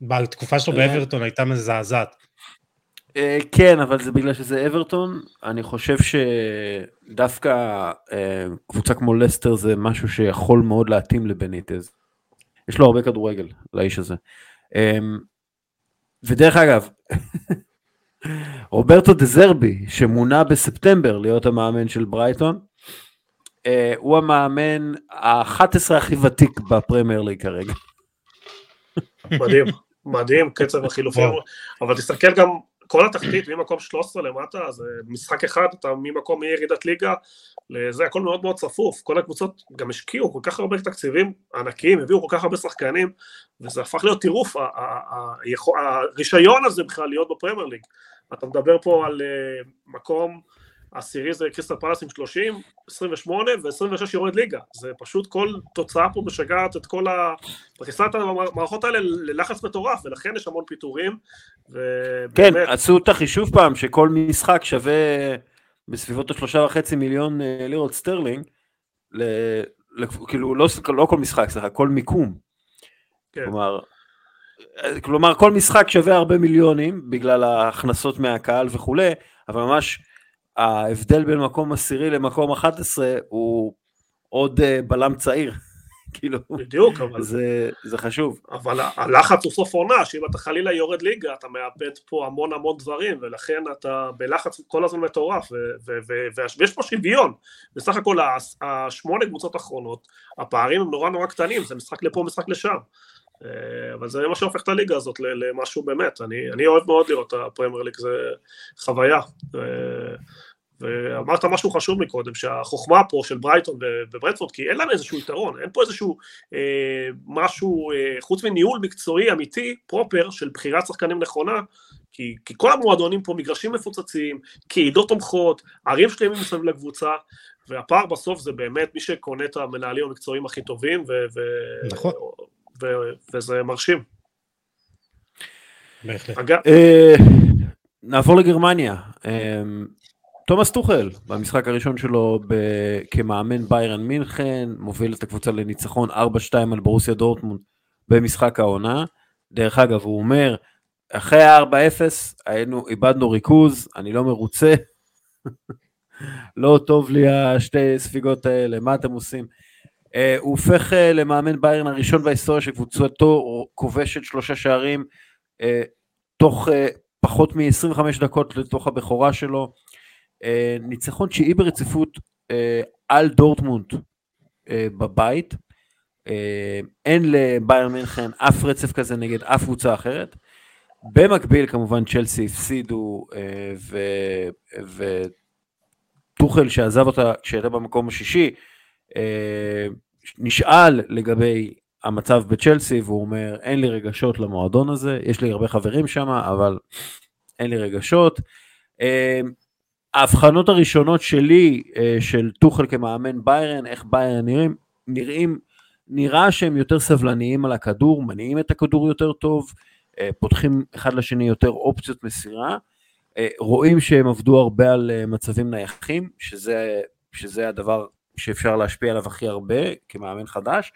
בתקופה שלו אה. באברטון הייתה מזעזעת. כן, אבל זה בגלל שזה אברטון, אני חושב שדווקא קבוצה כמו לסטר זה משהו שיכול מאוד להתאים לבניטז. יש לו הרבה כדורגל, לאיש הזה. אמ, ודרך אגב, רוברטו דזרבי, שמונה בספטמבר להיות המאמן של ברייטון, אה, הוא המאמן ה-11 הכי ותיק בפרמייר ליג כרגע. מדהים, מדהים, קצב החילופים, אבל תסתכל גם כל התחתית ממקום 13 למטה, זה משחק אחד, אתה ממקום מירידת ליגה, זה הכל מאוד מאוד צפוף, כל הקבוצות גם השקיעו כל כך הרבה תקציבים ענקיים, הביאו כל כך הרבה שחקנים, וזה הפך להיות טירוף, הרישיון הזה בכלל להיות בפרמייר ליג. אתה מדבר פה על אה, מקום עשירי זה קריסטל פלאס עם 30, 28 ו-26 יורד ליגה. זה פשוט כל תוצאה פה משגעת את כל ה... מכניסה את המערכות האלה ללחץ מטורף, ולכן יש המון פיטורים. ובאמת... כן, עשו את החישוב פעם שכל משחק שווה בסביבות השלושה וחצי מיליון אה, לירות סטרלינג, ל... כאילו לא, לא כל משחק, סליחה, כל מיקום. כן. כלומר, אה, כלומר כל משחק שווה הרבה מיליונים בגלל ההכנסות מהקהל וכולי, אבל ממש ההבדל בין מקום עשירי למקום 11 הוא עוד אה, בלם צעיר. כאילו, בדיוק, אבל... זה, זה חשוב. אבל הלחץ הוא סוף עונה, שאם אתה חלילה יורד ליגה, אתה מאבד פה המון המון דברים, ולכן אתה בלחץ כל הזמן מטורף, ויש פה שוויון. בסך הכל, השמונה קבוצות האחרונות, הפערים הם נורא נורא קטנים, זה משחק לפה, משחק לשם. אה, אבל זה מה שהופך את הליגה הזאת למשהו באמת, אני, אני אוהב מאוד לראות את הפרמייר ליג, זה חוויה. ואמרת משהו חשוב מקודם, שהחוכמה פה של ברייטון וברנטפורד, כי אין להם איזשהו יתרון, אין פה איזשהו אה, משהו, אה, חוץ מניהול מקצועי אמיתי, proper, של בחירת שחקנים נכונה, כי, כי כל המועדונים פה מגרשים מפוצצים, קהידות תומכות, ערים שלמים מסביב לקבוצה, והפער בסוף זה באמת מי שקונה את המנהלים המקצועיים הכי טובים, ו, ו, נכון. ו, ו, וזה מרשים. בהחלט. אגב... אה, נעבור לגרמניה. תומאס טוחל, במשחק הראשון שלו ב- כמאמן ביירן מינכן, מוביל את הקבוצה לניצחון 4-2 על ברוסיה דורטמונד במשחק העונה. דרך אגב, הוא אומר, אחרי ה-4-0 היינו, איבדנו ריכוז, אני לא מרוצה. לא טוב לי השתי ספיגות האלה, מה אתם עושים? Uh, הוא הופך uh, למאמן ביירן הראשון בהיסטוריה שקבוצתו כובשת שלושה שערים uh, תוך uh, פחות מ-25 דקות לתוך הבכורה שלו. אה, ניצחון תשיעי ברציפות אה, על דורטמונד אה, בבית. אין לביירן מינכן אף רצף כזה נגד אף קבוצה אחרת. במקביל כמובן צ'לסי הפסידו וטוחל שעזב אותה כשהייתה במקום השישי נשאל לגבי המצב בצ'לסי והוא אומר אין לי רגשות למועדון הזה, יש לי הרבה חברים שם אבל אין לי רגשות. ההבחנות הראשונות שלי, אה, של טוחל כמאמן ביירן, איך ביירן נראים, נראים, נראה שהם יותר סבלניים על הכדור, מניעים את הכדור יותר טוב, אה, פותחים אחד לשני יותר אופציות מסירה, אה, רואים שהם עבדו הרבה על מצבים נייחים, שזה, שזה הדבר שאפשר להשפיע עליו הכי הרבה כמאמן חדש,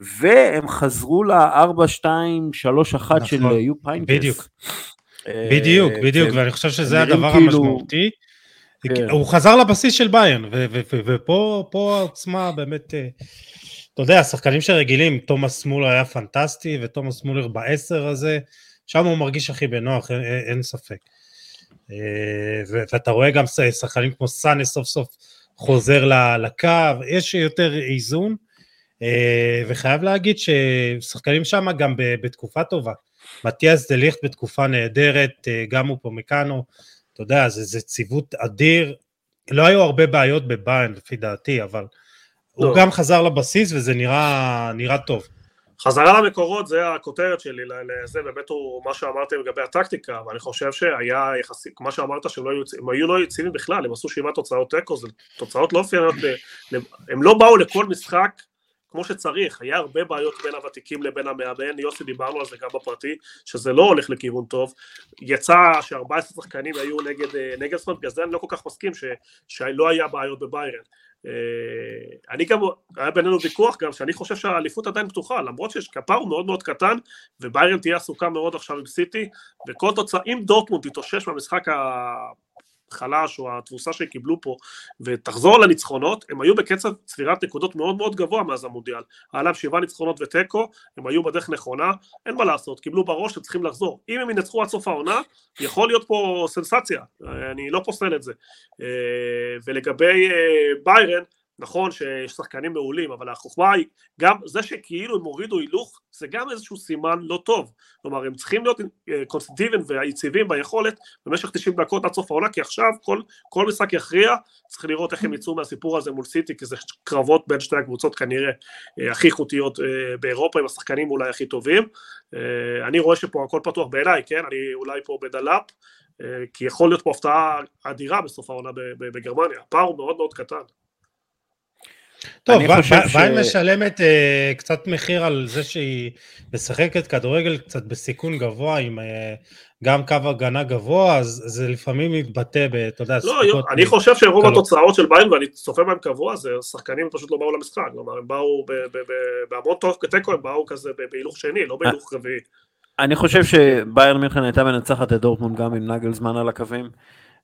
והם חזרו ל-4-2-3-1 נכון, של יופ היינקס. בדיוק. בדיוק, בדיוק, ואני חושב שזה הדבר כאילו... המשמעותי. כן. הוא חזר לבסיס של ביין, ופה העוצמה באמת, אה, אתה יודע, השחקנים שרגילים, תומאס מולר היה פנטסטי, ותומאס מולר בעשר הזה, שם הוא מרגיש הכי בנוח, אין, אין ספק. אה, ואתה רואה גם שחקנים כמו סאנה סוף סוף חוזר לקו, יש יותר איזון, אה, וחייב להגיד ששחקנים שם גם בתקופה טובה. מתיאס דה ליכט בתקופה נהדרת, גם הוא פה מקאנו, אתה יודע, זה, זה ציוות אדיר. לא היו הרבה בעיות בביין, לפי דעתי, אבל לא. הוא גם חזר לבסיס וזה נראה, נראה טוב. חזרה למקורות זה הכותרת שלי, זה באמת הוא מה שאמרתי לגבי הטקטיקה, ואני חושב שהיה יחסית, כמו שאמרת שהם לא היו, הם היו לא יציבים בכלל, הם עשו שבעה תוצאות תיקו, זה תוצאות לא אופייניות, הם לא באו לכל משחק כמו שצריך, היה הרבה בעיות בין הוותיקים לבין המאמן, יוסי דיברנו על זה גם בפרטי, שזה לא הולך לכיוון טוב, יצא ש-14 שחקנים היו נגד, אה, זאת בגלל זה אני לא כל כך מסכים ש, שלא היה בעיות בביירן. אה, אני גם, היה בינינו ויכוח גם שאני חושב שהאליפות עדיין פתוחה, למרות שיש כפר מאוד מאוד קטן, וביירן תהיה עסוקה מאוד עכשיו עם סיטי, וכל תוצאה, אם דורטמונד תתאושש מהמשחק חלש או התבוסה שהם קיבלו פה ותחזור לניצחונות, הם היו בקצב צבירת נקודות מאוד מאוד גבוה מאז המונדיאל. היה להם שבעה ניצחונות ותיקו, הם היו בדרך נכונה, אין מה לעשות, קיבלו בראש הם צריכים לחזור. אם הם ינצחו עד סוף העונה, יכול להיות פה סנסציה, אני לא פוסל את זה. אה, ולגבי אה, ביירן, נכון שיש שחקנים מעולים, אבל החוכמה היא, גם זה שכאילו הם הורידו הילוך, זה גם איזשהו סימן לא טוב. כלומר, הם צריכים להיות אה, קונסטנטיביים ויציבים ביכולת במשך 90 דקות עד סוף העונה, כי עכשיו כל, כל משחק יכריע, צריך לראות איך הם יצאו מהסיפור הזה מול סיטי, כי זה קרבות בין שתי הקבוצות כנראה אה, הכי איכותיות אה, באירופה, עם השחקנים אולי הכי טובים. אני רואה שפה הכל פתוח בעיניי, כן? אני אולי פה בדלאפ. כי יכול להיות פה הפתעה אדירה בסוף העונה בגרמניה, הפער הוא מאוד מאוד קטן. טוב, ביין ש... משלמת uh, קצת מחיר על זה שהיא משחקת כדורגל קצת בסיכון גבוה עם uh, גם קו הגנה גבוה, אז זה לפעמים מתבטא ב... אתה יודע, לא, אני חושב שרוב התוצאות של ביין, ואני צופה בהם קבוע, זה שחקנים פשוט לא באו למשחק, כלומר הם באו בהמון תיקו, הם באו כזה בהילוך שני, לא בהילוך רביעי. אני חושב שביין מינכן הייתה מנצחת את דורטמונד גם עם נגלזמן על הקווים.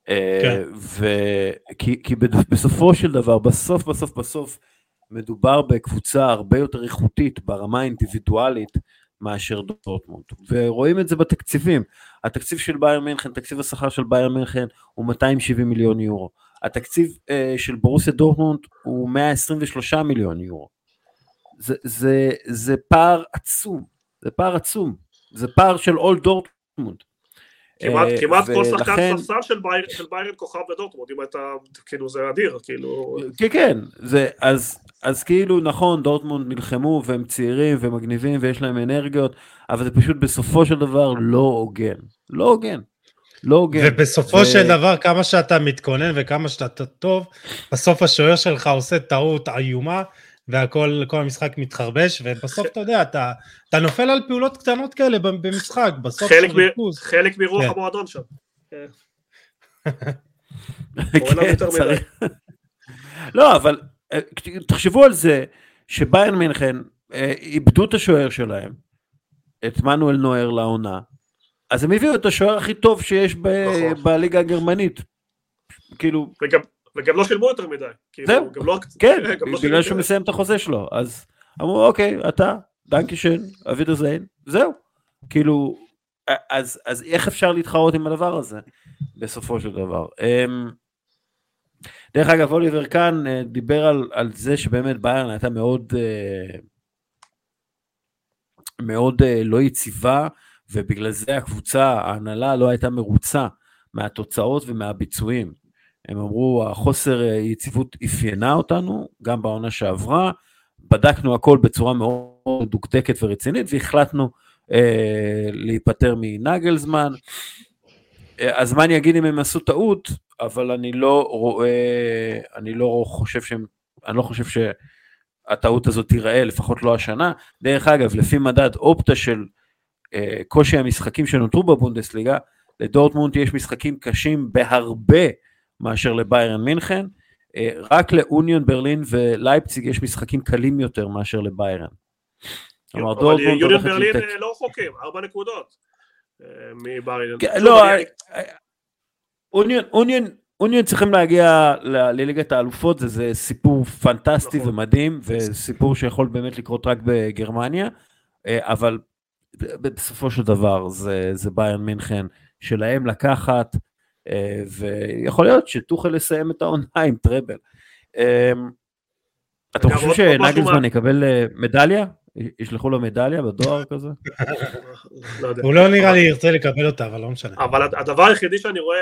כן. כי, כי בסופו של דבר, בסוף בסוף בסוף, מדובר בקבוצה הרבה יותר איכותית ברמה האינדיבידואלית מאשר דורטמונד. ורואים את זה בתקציבים. התקציב של ביירן מינכן, תקציב השכר של ביירן מינכן הוא 270 מיליון יורו. התקציב אה, של ברוסיה דורטמונד הוא 123 מיליון יורו. זה, זה, זה פער עצום, זה פער עצום, זה פער של עוד דורטמונד. כמעט, אה, כמעט כל שחקן ספסל של ביירן, של ביירן כוכב בדורטמונד, אם אתה, כאילו זה אדיר, כאילו, כן, כן, זה, אז, אז כאילו נכון, דורטמונד נלחמו והם צעירים ומגניבים ויש להם אנרגיות, אבל זה פשוט בסופו של דבר לא הוגן. לא הוגן. לא הוגן. ובסופו ו- של דבר, כמה שאתה מתכונן וכמה שאתה טוב, בסוף השוער שלך עושה טעות איומה, והכל, כל המשחק מתחרבש, ובסוף אתה יודע, אתה, אתה נופל על פעולות קטנות כאלה במשחק, בסוף חלק של מ- ריכוז. חלק מרוח כן. המועדון שם. כן. כן. לא, אבל אה, תחשבו על זה שביירן מינכן אה, איבדו את השוער שלהם, את מנואל נוער לעונה, אז הם הביאו את השוער הכי טוב שיש נכון. בליגה הגרמנית. כאילו, וגם, וגם לא שילמו יותר מדי. כאילו, זהו. לא, כן, לא בגלל שהוא. מסיים את החוזה שלו, אז אמרו אוקיי, אתה, danke schön, auf Wiedersehen, זהו. כאילו, אז, אז איך אפשר להתחרות עם הדבר הזה, בסופו של דבר. אמ, דרך אגב, אוליבר קאן אה, דיבר על, על זה שבאמת ביירן הייתה מאוד, אה, מאוד אה, לא יציבה, ובגלל זה הקבוצה, ההנהלה לא הייתה מרוצה מהתוצאות ומהביצועים. הם אמרו, החוסר אה, יציבות אפיינה אותנו, גם בעונה שעברה, בדקנו הכל בצורה מאוד מדוקדקת ורצינית, והחלטנו אה, להיפטר מנגלזמן. אה, הזמן יגיד אם הם עשו טעות, אבל אני לא רואה, אני לא חושב שהם, אני לא חושב שהטעות הזאת תיראה, לפחות לא השנה. דרך אגב, לפי מדד אופטה של אה, קושי המשחקים שנותרו בבונדסליגה, לדורטמונד יש משחקים קשים בהרבה מאשר לביירן מינכן, אה, רק לאוניון ברלין ולייפציג יש משחקים קלים יותר מאשר לביירן. כלומר, אבל דורטמונד יוניון הולכת ברלין אה, לא רחוקים, ארבע נקודות. אה, מביירן. כן, לא, אוניון, אוניון, צריכים להגיע לליגת האלופות, זה, זה סיפור פנטסטי נכון. ומדהים, וסיפור שיכול באמת לקרות רק בגרמניה, אבל בסופו של דבר זה, זה ביירן מינכן שלהם לקחת, ויכול להיות שטוחל יסיים את העונה עם טראבל. עוד- עוד משהו שנגלסמן יקבל אה, מדליה? ישלחו לו מדליה בדואר כזה? לא. הוא לא נראה לי ירצה לקבל אותה, אבל לא משנה. אבל הד- הדבר היחידי שאני רואה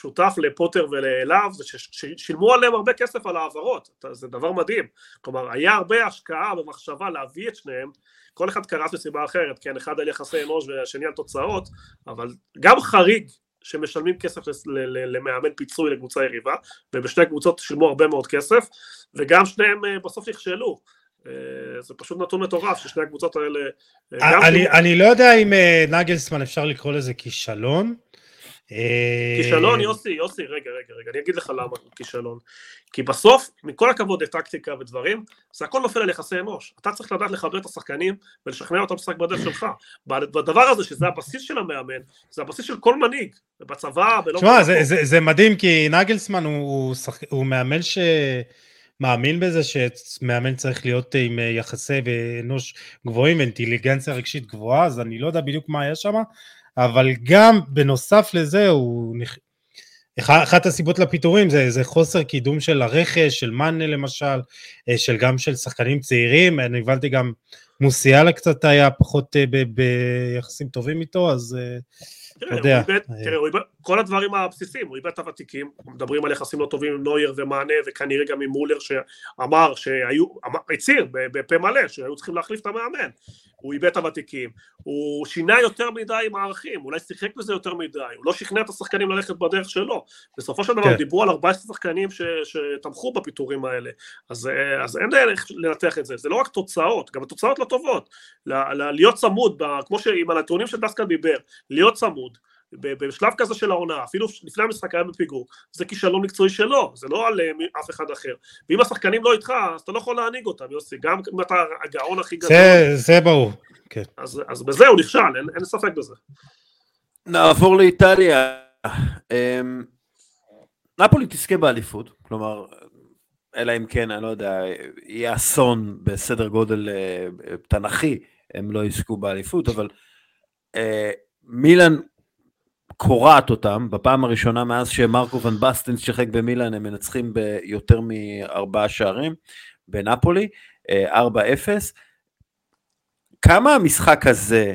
שותף לפוטר ולאליו זה ששילמו עליהם הרבה כסף על העברות, אתה- זה דבר מדהים. כלומר, היה הרבה השקעה ומחשבה להביא את שניהם, כל אחד קרס מסיבה אחרת, כן, אחד על יחסי אנוש והשני על תוצאות, אבל גם חריג שמשלמים כסף למאמן פיצוי לקבוצה יריבה, ובשתי קבוצות שילמו הרבה מאוד כסף, וגם שניהם אה, בסוף נכשלו. אה, זה פשוט נתון מטורף ששני הקבוצות האלה... אה, אני, אני לא יודע אם נגלסמן אפשר לקרוא לזה כישלון. אה, כישלון יוסי, יוסי, רגע, רגע, רגע, אני אגיד לך למה הוא כישלון. כי בסוף, מכל הכבוד לטקטיקה ודברים, זה הכל נופל על יחסי אנוש. אתה צריך לדעת לחבר את השחקנים ולשכנע אותם לשחק בדרך שלך. בדבר הזה, שזה הבסיס של המאמן, זה הבסיס של כל מנהיג, בצבא, ולא... תשמע, זה. זה, זה מדהים כי נגלסמן הוא, שח... הוא מאמן שמאמין בזה שמאמן צריך להיות עם אה, יחסי אנוש גבוהים ואינטליגנציה רגשית גבוהה, אז אני לא יודע בדיוק מה היה שם, אבל גם בנוסף לזה הוא... אחת הסיבות לפיטורים זה, זה חוסר קידום של הרכש, של מאנה למשל, אה, של גם של שחקנים צעירים, אני הבנתי גם מוסיאלה קצת היה פחות אה, ביחסים טובים איתו, אז אה, אתה יודע, אה. תראה, כל הדברים הבסיסיים, הוא איבד את הוותיקים, מדברים על יחסים לא טובים עם נוייר ומענה, וכנראה גם עם מולר שאמר שהיו, הצהיר בפה מלא שהיו צריכים להחליף את המאמן, הוא איבד את הוותיקים, הוא שינה יותר מדי מערכים, אולי שיחק בזה יותר מדי, הוא לא שכנע את השחקנים ללכת בדרך שלו, בסופו של דבר כן. דיברו על 14 שחקנים ש, שתמכו בפיטורים האלה, אז, אה, אז אין דרך לנתח את זה, זה לא רק תוצאות, גם התוצאות לא טובות, ל, ל, להיות צמוד, ב, כמו שעם הנתונים שדסקל דיבר, להיות צמוד, בשלב כזה של העונה, אפילו לפני המשחק היה בפיגור, זה כישלון מקצועי שלו, זה לא על אה, אף אחד אחר. ואם השחקנים לא איתך, אז אתה לא יכול להנהיג אותם, יוסי, גם אם אתה הגאון הכי גדול, זה, זה ברור. כן. אז, אז בזה הוא נכשל, אין, אין ספק בזה. נעבור לאיטליה. אמ, נפולי תזכה באליפות, כלומר, אלא אם כן, אני לא יודע, יהיה אסון בסדר גודל אה, תנ"כי, הם לא יזכו באליפות, אבל אה, מילאן קורעת אותם, בפעם הראשונה מאז שמרקו ון בסטנס שיחק במילאן, הם מנצחים ביותר מארבעה שערים בנפולי, אה, 4-0. כמה המשחק הזה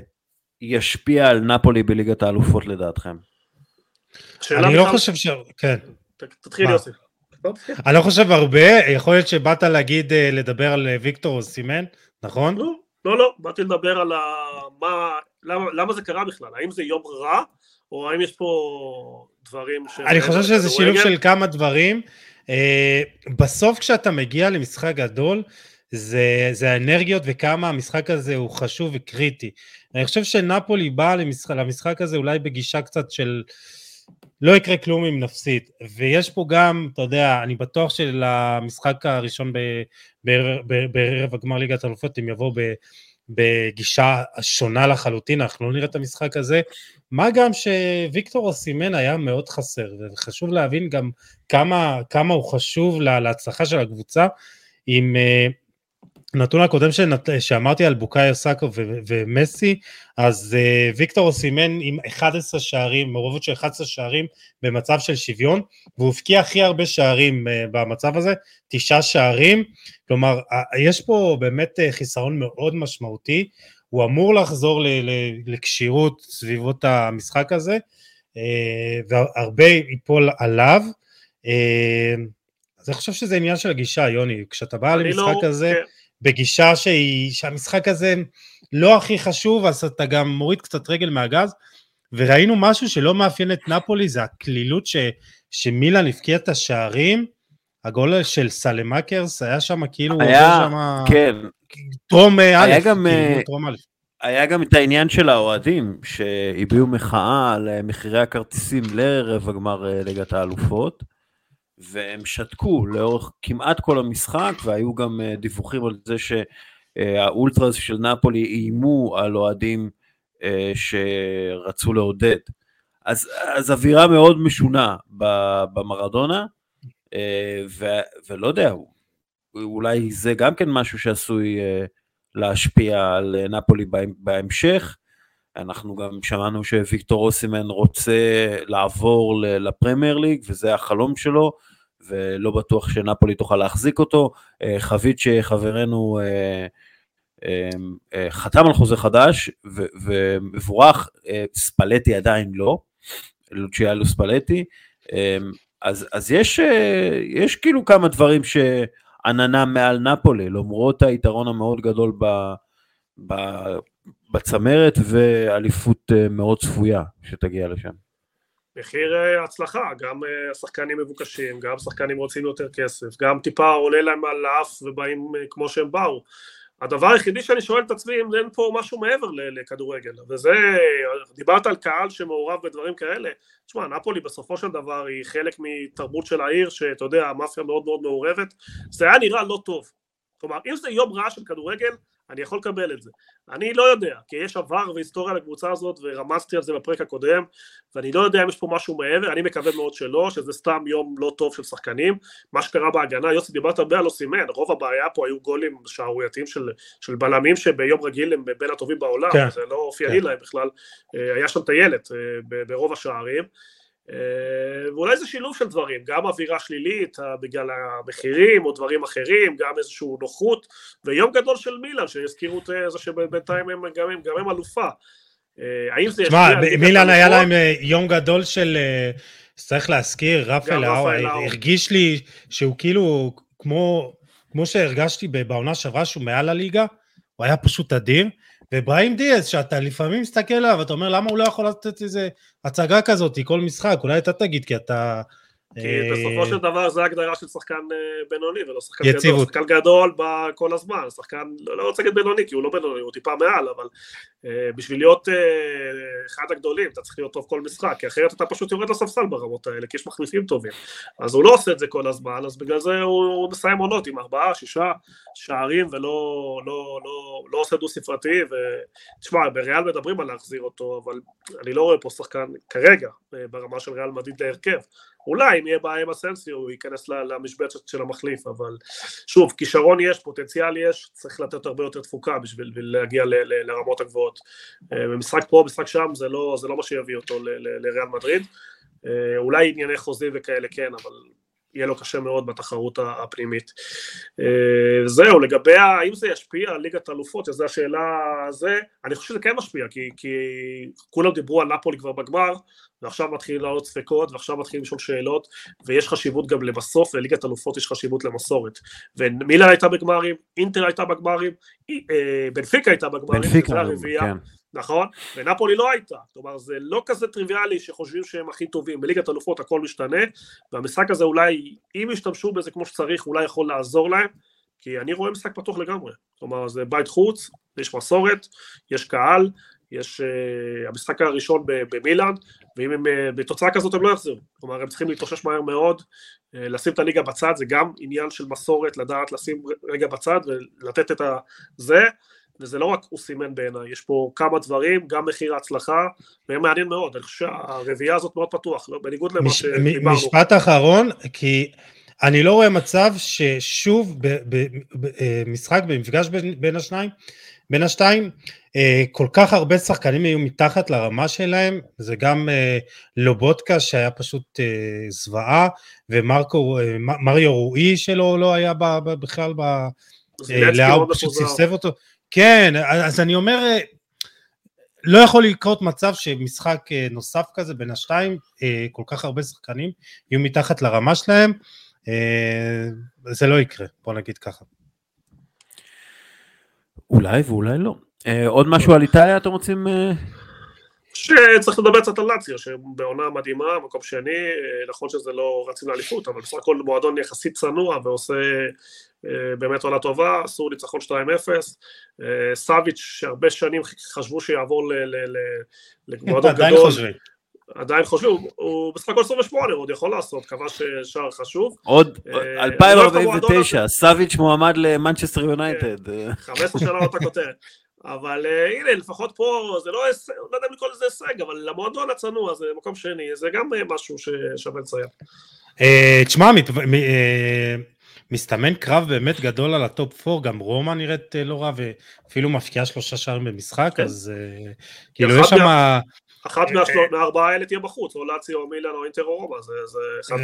ישפיע על נפולי בליגת האלופות לדעתכם? אני לא חושב ש... כן. תתחיל יוסי. אני לא חושב הרבה, יכול להיות שבאת להגיד, אה, לדבר על אה, ויקטור או סימן, נכון? לא, לא, לא, באתי לדבר על מה, למה זה קרה בכלל, האם זה יום רע, או האם יש פה דברים ש... אני חושב שזה שילוב של כמה דברים. אה, בסוף כשאתה מגיע למשחק גדול, זה, זה האנרגיות וכמה המשחק הזה הוא חשוב וקריטי. אני חושב שנפולי באה למשחק, למשחק הזה אולי בגישה קצת של לא יקרה כלום אם נפסיד. ויש פה גם, אתה יודע, אני בטוח שלמשחק הראשון בערב הגמר ליגת האלופות הם יבואו בגישה שונה לחלוטין, אנחנו לא נראה את המשחק הזה. מה גם שוויקטור אוסימן היה מאוד חסר, וחשוב להבין גם כמה, כמה הוא חשוב לה, להצלחה של הקבוצה. עם הנתון הקודם שנת, שאמרתי על בוקאי סאקו ו- ומסי, אז uh, ויקטור אוסימן עם 11 שערים, מעורבות של 11 שערים במצב של שוויון, והוא הבקיע הכי הרבה שערים uh, במצב הזה, תשעה שערים, כלומר יש פה באמת uh, חיסרון מאוד משמעותי, הוא אמור לחזור לכשירות סביבות המשחק הזה, uh, והרבה ייפול עליו. Uh, אז אני חושב שזה עניין של הגישה, יוני, כשאתה בא למשחק לא, הזה, כן. בגישה שהיא, שהמשחק הזה לא הכי חשוב, אז אתה גם מוריד קצת רגל מהגז, וראינו משהו שלא מאפיין את נפולי, זה הקלילות ש, שמילן הבקיע את השערים, הגול של סלמקרס היה שם כאילו, היה, שם, כן, טרום א', היה גם, כאילו, טרום א'. היה גם את העניין של האוהדים, שהביעו מחאה על מחירי הכרטיסים לערב הגמר אה, ליגת האלופות. והם שתקו לאורך כמעט כל המשחק, והיו גם אה, דיווחים על זה שהאולטרס של נפולי איימו על אוהדים אה, שרצו לעודד. אז, אז אווירה מאוד משונה במרדונה, אה, ו, ולא יודע, אולי זה גם כן משהו שעשוי להשפיע על נפולי בהמשך. אנחנו גם שמענו שוויקטור אוסימן רוצה לעבור לפרמייר ליג, וזה החלום שלו, ולא בטוח שנפולי תוכל להחזיק אותו. אה, חבית שחברנו אה, אה, חתם על חוזה חדש ומבורך, ספלטי עדיין לא, לוצ'יאלו ספלטי. אז, אז יש, יש כאילו כמה דברים שעננה מעל נפולי, למרות היתרון המאוד גדול ב, ב, בצמרת ואליפות מאוד צפויה שתגיע לשם. מחיר אה, הצלחה, גם אה, השחקנים מבוקשים, גם שחקנים רוצים יותר כסף, גם טיפה עולה להם על האף ובאים אה, כמו שהם באו. הדבר היחידי שאני שואל את עצמי אם אין פה משהו מעבר לכדורגל, וזה, דיברת על קהל שמעורב בדברים כאלה, תשמע, נפולי בסופו של דבר היא חלק מתרבות של העיר, שאתה יודע, המאפיה מאוד מאוד מעורבת, זה היה נראה לא טוב. כלומר, אם זה יום רע של כדורגל, אני יכול לקבל את זה. אני לא יודע, כי יש עבר והיסטוריה לקבוצה הזאת, ורמזתי על זה בפרק הקודם, ואני לא יודע אם יש פה משהו מעבר, אני מקווה מאוד שלא, שזה סתם יום לא טוב של שחקנים. מה שקרה בהגנה, יוסי דיברת הרבה על אוסימן, רוב הבעיה פה היו גולים שערורייתיים של, של בלמים שביום רגיל הם בין הטובים בעולם, כן, זה לא אופייני כן. להם בכלל, אה, היה שם טיילת אה, ברוב השערים. אה, ואולי זה שילוב של דברים, גם אווירה שלילית אה, בגלל המחירים או דברים אחרים, גם איזושהי נוחות, ויום גדול של מילאן, שהזכירו את זה שבינתיים הם גם, גם הם אלופה. אה, האם זה. תשמע, מילאן היה להם יום גדול של, צריך להזכיר, רפאל האו, הרגיש לי שהוא כאילו, כמו, כמו שהרגשתי בעונה שעברה שהוא מעל הליגה, הוא היה פשוט אדיר. ואברהים דיאז, שאתה לפעמים מסתכל עליו, אתה אומר, למה הוא לא יכול לתת איזה הצגה כזאת, כל משחק, אולי אתה תגיד, כי אתה... כי אה, בסופו של דבר זה הגדרה של שחקן אה, בינוני ולא שחקן יציבות. גדול, שחקן גדול כל הזמן, שחקן, לא, לא רוצה להגיד בינוני כי הוא לא בינוני, הוא טיפה מעל, אבל uh, בשביל להיות uh, אחד הגדולים אתה צריך להיות טוב כל משחק, כי אחרת אתה פשוט יורד לספסל ברמות האלה, כי יש מחליפים טובים, אז הוא לא עושה את זה כל הזמן, אז בגלל זה הוא, הוא מסיים עונות עם ארבעה, שישה שערים ולא לא, לא, לא עושה דו ספרתי, ותשמע, בריאל מדברים על להחזיר אותו, אבל אני לא רואה פה שחקן כרגע ברמה של ריאל מדיד להרכב, אולי אם יהיה בעיה עם אסנסיו הוא ייכנס למשבצת של המחליף, אבל שוב, כישרון יש, פוטנציאל יש, צריך לתת הרבה יותר תפוקה בשביל להגיע לרמות הגבוהות. אה, במשחק פה, במשחק שם, זה לא, זה לא מה שיביא אותו לריאל מדריד. אה, אולי ענייני חוזים וכאלה כן, אבל יהיה לו קשה מאוד בתחרות הפנימית. אה, זהו, לגבי האם זה ישפיע על ליגת אלופות, שזו השאלה הזה, אני חושב שזה כן משפיע, כי, כי כולם דיברו על נפולי כבר בגמר, ועכשיו מתחילים לעלות ספקות, ועכשיו מתחילים לשאול שאלות, ויש חשיבות גם לבסוף, לליגת אלופות יש חשיבות למסורת. ומילה הייתה בגמרים, אינטר הייתה בגמרים, אה, בנפיקה הייתה בגמרים, בנפיקה, כן. נכון? ונפולי לא הייתה, כלומר זה לא כזה טריוויאלי שחושבים שהם הכי טובים, בליגת אלופות הכל משתנה, והמשחק הזה אולי, אם ישתמשו בזה כמו שצריך, אולי יכול לעזור להם, כי אני רואה משחק פתוח לגמרי, כלומר זה בית חוץ, יש מסורת, יש קהל, יש uh, המשחק הראשון במילאן, ואם הם uh, בתוצאה כזאת הם לא יחזרו, כלומר הם צריכים להתאושש מהר מאוד, uh, לשים את הליגה בצד, זה גם עניין של מסורת, לדעת לשים רגע בצד ולתת את הזה, וזה לא רק הוא סימן בעיניי, יש פה כמה דברים, גם מחיר ההצלחה, וזה מעניין מאוד, אני חושב שהרביעייה הזאת מאוד פתוח, לא? בניגוד למה מש, שדיברנו. משפט אחרון, כי אני לא רואה מצב ששוב במשחק, במפגש בין, בין השניים, בין השתיים, אה, כל כך הרבה שחקנים היו מתחת לרמה שלהם, זה גם אה, לובודקה שהיה פשוט אה, זוועה, ומריו רועי שלו לא היה בכלל ב... לאו פשוט סבסב אותו. כן, אז אני אומר, לא יכול לקרות מצב שמשחק אה, נוסף כזה בין השתיים, אה, כל כך הרבה שחקנים יהיו מתחת לרמה שלהם, אה, זה לא יקרה, בוא נגיד ככה. אולי ואולי לא. עוד משהו על איטליה אתם רוצים שצריך לדבר קצת על לאציו, שבעונה מדהימה, מקום שני, נכון שזה לא רצים לאליפות, אבל בסך הכל מועדון יחסית צנוע ועושה אה, באמת עונה טובה, עשו ניצחון 2-0, אה, סאביץ' שהרבה שנים חשבו שיעבור למועדון גדול, עדיין חושבים, עדיין חושבים, הוא בסך הכל 28, הוא עוד יכול לעשות, כבש שער חשוב. עוד 2049, אה, לא סאביץ' מועמד למנצ'סטר יונייטד. 15 שנה אותה כותרת. אבל אה, הנה, לפחות פה, זה לא, הישג, לא יודע אם לקרוא לזה הישג, אבל למועדון הצנוע זה מקום שני, זה גם אה, משהו ששווה לציין. תשמע, מסתמן קרב באמת גדול על ה top 4, גם רומא נראית אה, לא רע, ואפילו מבקיעה שלושה שערים במשחק, כן. אז אה, כאילו יש שם... אחת מהארבעה האלה תהיה בחוץ, או לאציו, או מילאן, או אינטר, או רומא, זה אחד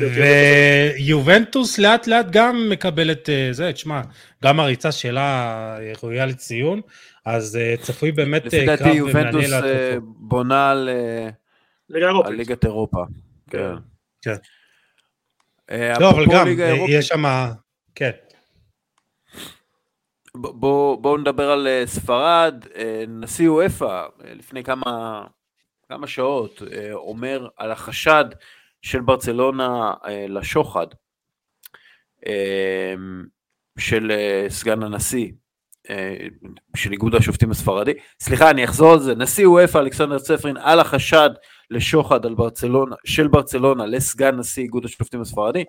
ויובנטוס לאט לאט גם מקבלת זה, תשמע, גם הריצה שלה ראויה לציון, אז uh, צפוי באמת לפי דעתי יובנטוס uh, בונה על, ליגת אירופה. כן. כן. Uh, לא, אבל גם, יש שם, כן. בואו בוא נדבר על ספרד, נשיא וופא לפני כמה, כמה שעות אומר על החשד של ברצלונה לשוחד של סגן הנשיא אה, של איגוד השופטים הספרדי, סליחה אני אחזור על זה, נשיא וופא אלכסנדר צפרין על החשד לשוחד על ברצלונה, של ברצלונה לסגן נשיא איגוד השופטים הספרדי, אה,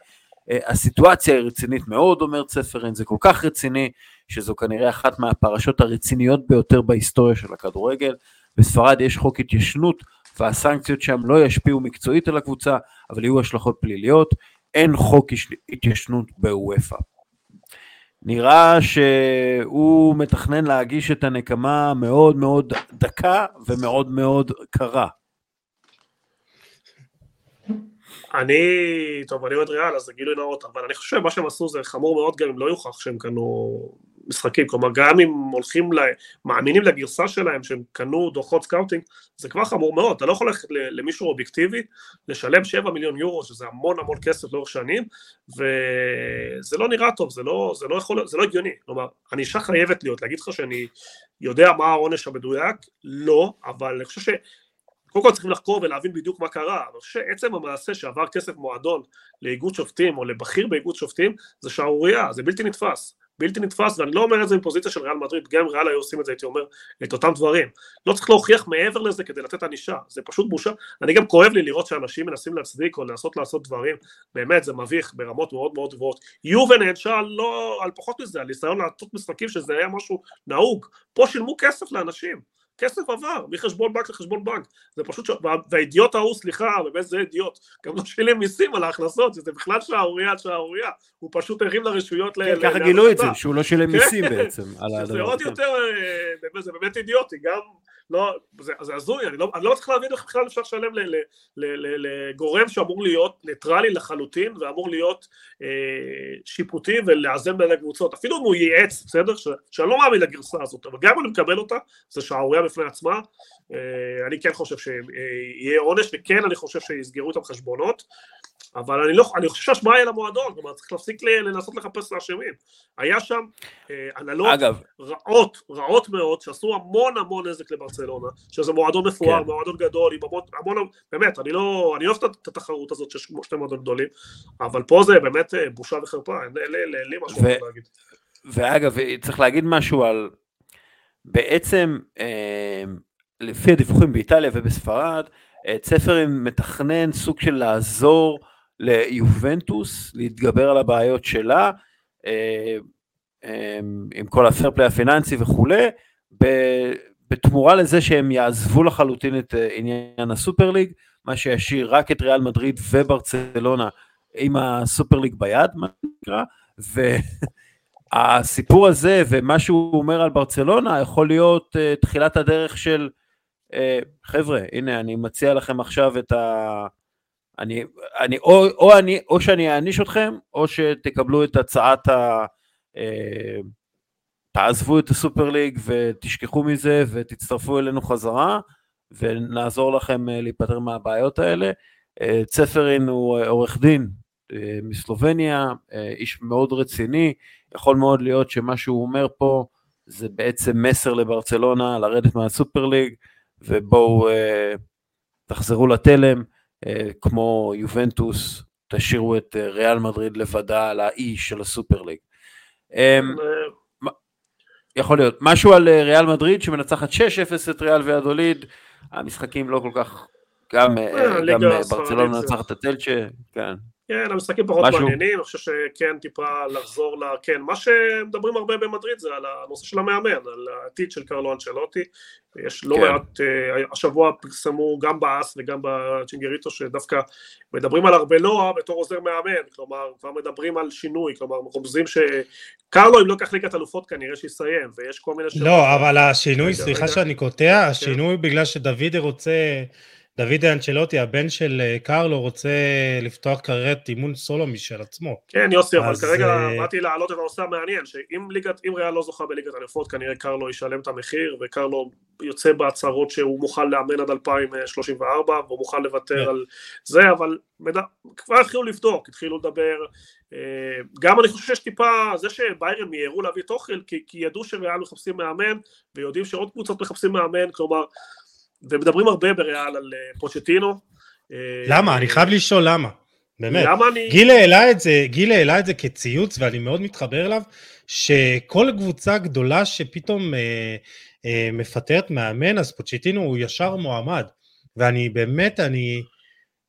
הסיטואציה היא רצינית מאוד אומר צפרין, זה כל כך רציני שזו כנראה אחת מהפרשות הרציניות ביותר בהיסטוריה של הכדורגל, בספרד יש חוק התיישנות והסנקציות שם לא ישפיעו מקצועית על הקבוצה אבל יהיו השלכות פליליות, אין חוק התיישנות בוופא. נראה שהוא מתכנן להגיש את הנקמה מאוד מאוד דקה ומאוד מאוד קרה. אני, טוב, אני אוהד ריאל, אז זה גילוי נאות, אבל אני חושב שמה שהם עשו זה חמור מאוד גם אם לא יוכח שהם קנו משחקים, כלומר גם אם הולכים, ל... מאמינים לגרסה שלהם שהם קנו דוחות scouting, זה כבר חמור מאוד, אתה לא יכול ללכת למישהו אובייקטיבי, לשלם 7 מיליון יורו, שזה המון המון כסף לאורך שנים, וזה לא נראה טוב, זה לא, זה לא יכול, זה לא הגיוני, כלומר, ענישה חייבת להיות, להגיד לך שאני יודע מה העונש המדויק, לא, אבל אני חושב ש... קודם כל צריכים לחקור ולהבין בדיוק מה קרה, אני חושב שעצם המעשה שעבר כסף מועדון לאיגוד שופטים או לבכיר באיגוד שופטים זה שערורייה, זה בלתי נתפס, בלתי נתפס ואני לא אומר את זה מפוזיציה של ריאל מדריד, גם אם ריאל היו עושים את זה הייתי אומר את אותם דברים, לא צריך להוכיח מעבר לזה כדי לתת ענישה, זה פשוט בושה, אני גם כואב לי לראות שאנשים מנסים להצדיק או לנסות לעשות דברים, באמת זה מביך ברמות מאוד מאוד גבוהות, יובן נענשה לא על פחות מזה, על ניסיון לעשות משחקים שזה היה משהו נהוג, פה שילמו כסף לאנשים כסף עבר מחשבון בנק לחשבון בנק, זה פשוט, ש... והאידיוט ההוא, סליחה, באמת זה אידיוט, גם לא שילם מיסים על ההכנסות, זה בכלל שערורייה על שערורייה, הוא פשוט הרים לרשויות כן, ל... ככה גילו את זה, שהוא לא שילם מיסים בעצם. זה עוד יותר, אה, זה באמת אידיוטי, גם לא, זה, זה הזוי, אני לא, אני לא מצליח להבין איך בכלל אפשר לשלם לגורם שאמור להיות ניטרלי לחלוטין ואמור להיות אה, שיפוטי ולאזן בין הקבוצות, אפילו אם הוא ייעץ, בסדר? ש, שאני לא מאמין לגרסה הזאת, אבל גם אם אני מקבל אותה, זה שערורייה בפני עצמה, אה, אני כן חושב שיהיה עונש וכן אני חושב שיסגרו איתם חשבונות, אבל אני, לא, אני חושב שהשמעה היא למועדון, כלומר צריך להפסיק לנסות לחפש לאשמים. היה שם אה, הנהלות אגב. רעות, רעות מאוד, שעשו המון המון נזק לברצלונה, שזה מועדון מפואר, כן. מועדון גדול, עם המון, המון, באמת, אני לא, אני אוהב את התחרות הזאת כמו שתי מועדונים גדולים, אבל פה זה באמת אה, בושה וחרפה, אין לי משהו ו- להגיד. ואגב, צריך להגיד משהו על, בעצם, אה, לפי הדיווחים באיטליה ובספרד, אה, צפרין מתכנן סוג של לעזור ליובנטוס להתגבר על הבעיות שלה, אה, אה, עם כל הפייר פליי הפיננסי וכולי, בתמורה לזה שהם יעזבו לחלוטין את אה, עניין הסופר ליג, מה שישאיר רק את ריאל מדריד וברצלונה עם הסופר ליג ביד, מה שנקרא, ו... הסיפור הזה ומה שהוא אומר על ברצלונה יכול להיות תחילת הדרך של חבר'ה הנה אני מציע לכם עכשיו את ה... אני, אני, או, או, אני, או שאני אעניש אתכם או שתקבלו את הצעת ה... uh, תעזבו את הסופר ליג ותשכחו מזה ותצטרפו אלינו חזרה ונעזור לכם uh, להיפטר מהבעיות האלה. Uh, צפרין הוא uh, עורך דין uh, מסלובניה, uh, איש מאוד רציני, יכול מאוד להיות שמה שהוא אומר פה זה בעצם מסר לברצלונה לרדת מהסופר ליג ובואו אה, תחזרו לתלם אה, כמו יובנטוס תשאירו את אה, ריאל מדריד לבדה על האי של הסופר ליג. אה, אה, יכול להיות. משהו על אה, ריאל מדריד שמנצחת 6-0 את ריאל ויאדוליד, המשחקים לא כל כך, גם, אה, אה, אה, ברצלונה מנצחת את אלצ'ה, כן. כן, המשחקים פחות משהו? מעניינים, אני חושב שכן טיפה לחזור ל... כן, מה שמדברים הרבה במדריד זה על הנושא של המאמן, על העתיד של קרלו אנצ'לוטי. יש לא כן. מעט, אה, השבוע פרסמו גם באס וגם בצ'ינגריטו שדווקא מדברים על ארבלואה בתור עוזר מאמן, כלומר כבר מדברים על שינוי, כלומר רומזים שקרלו אם לא ייקח ליגת אלופות כנראה שיסיים, ויש כל מיני... לא, אבל השינוי, רגע, סליחה רגע. שאני קוטע, השינוי בגלל שדוד רוצה, דוד אנצ'לוטי, הבן של אה, קרלו, רוצה לפתוח קריירת אימון סולו משל עצמו. כן יוסי, אבל כרגע אה, באתי להעלות את הנושא המעניין, שאם ליגת, אם ריאל לא זוכה בליגת אלופות, כנראה קרלו ישלם את המחיר, וקרלו יוצא בהצהרות שהוא מוכן לאמן עד 2034, והוא מוכן לוותר כן. על זה, אבל. כבר התחילו לבדוק, התחילו לדבר, אה, גם אני חושב שיש טיפה, זה שביירן מיהרו להביא תוכל, כי, כי ידעו שריאל מחפשים מאמן, ויודעים שעוד קבוצות מחפשים מאמן, כלומר, ומדברים הרבה בריאל על אה, פוצ'טינו. אה, למה? אני חייב לשאול למה. באמת. למה אני... גיל העלה את זה, גיל העלה את זה כציוץ ואני מאוד מתחבר אליו, שכל קבוצה גדולה שפתאום אה, אה, מפטרת מאמן, אז פוצ'טינו הוא ישר מועמד. ואני באמת, אני,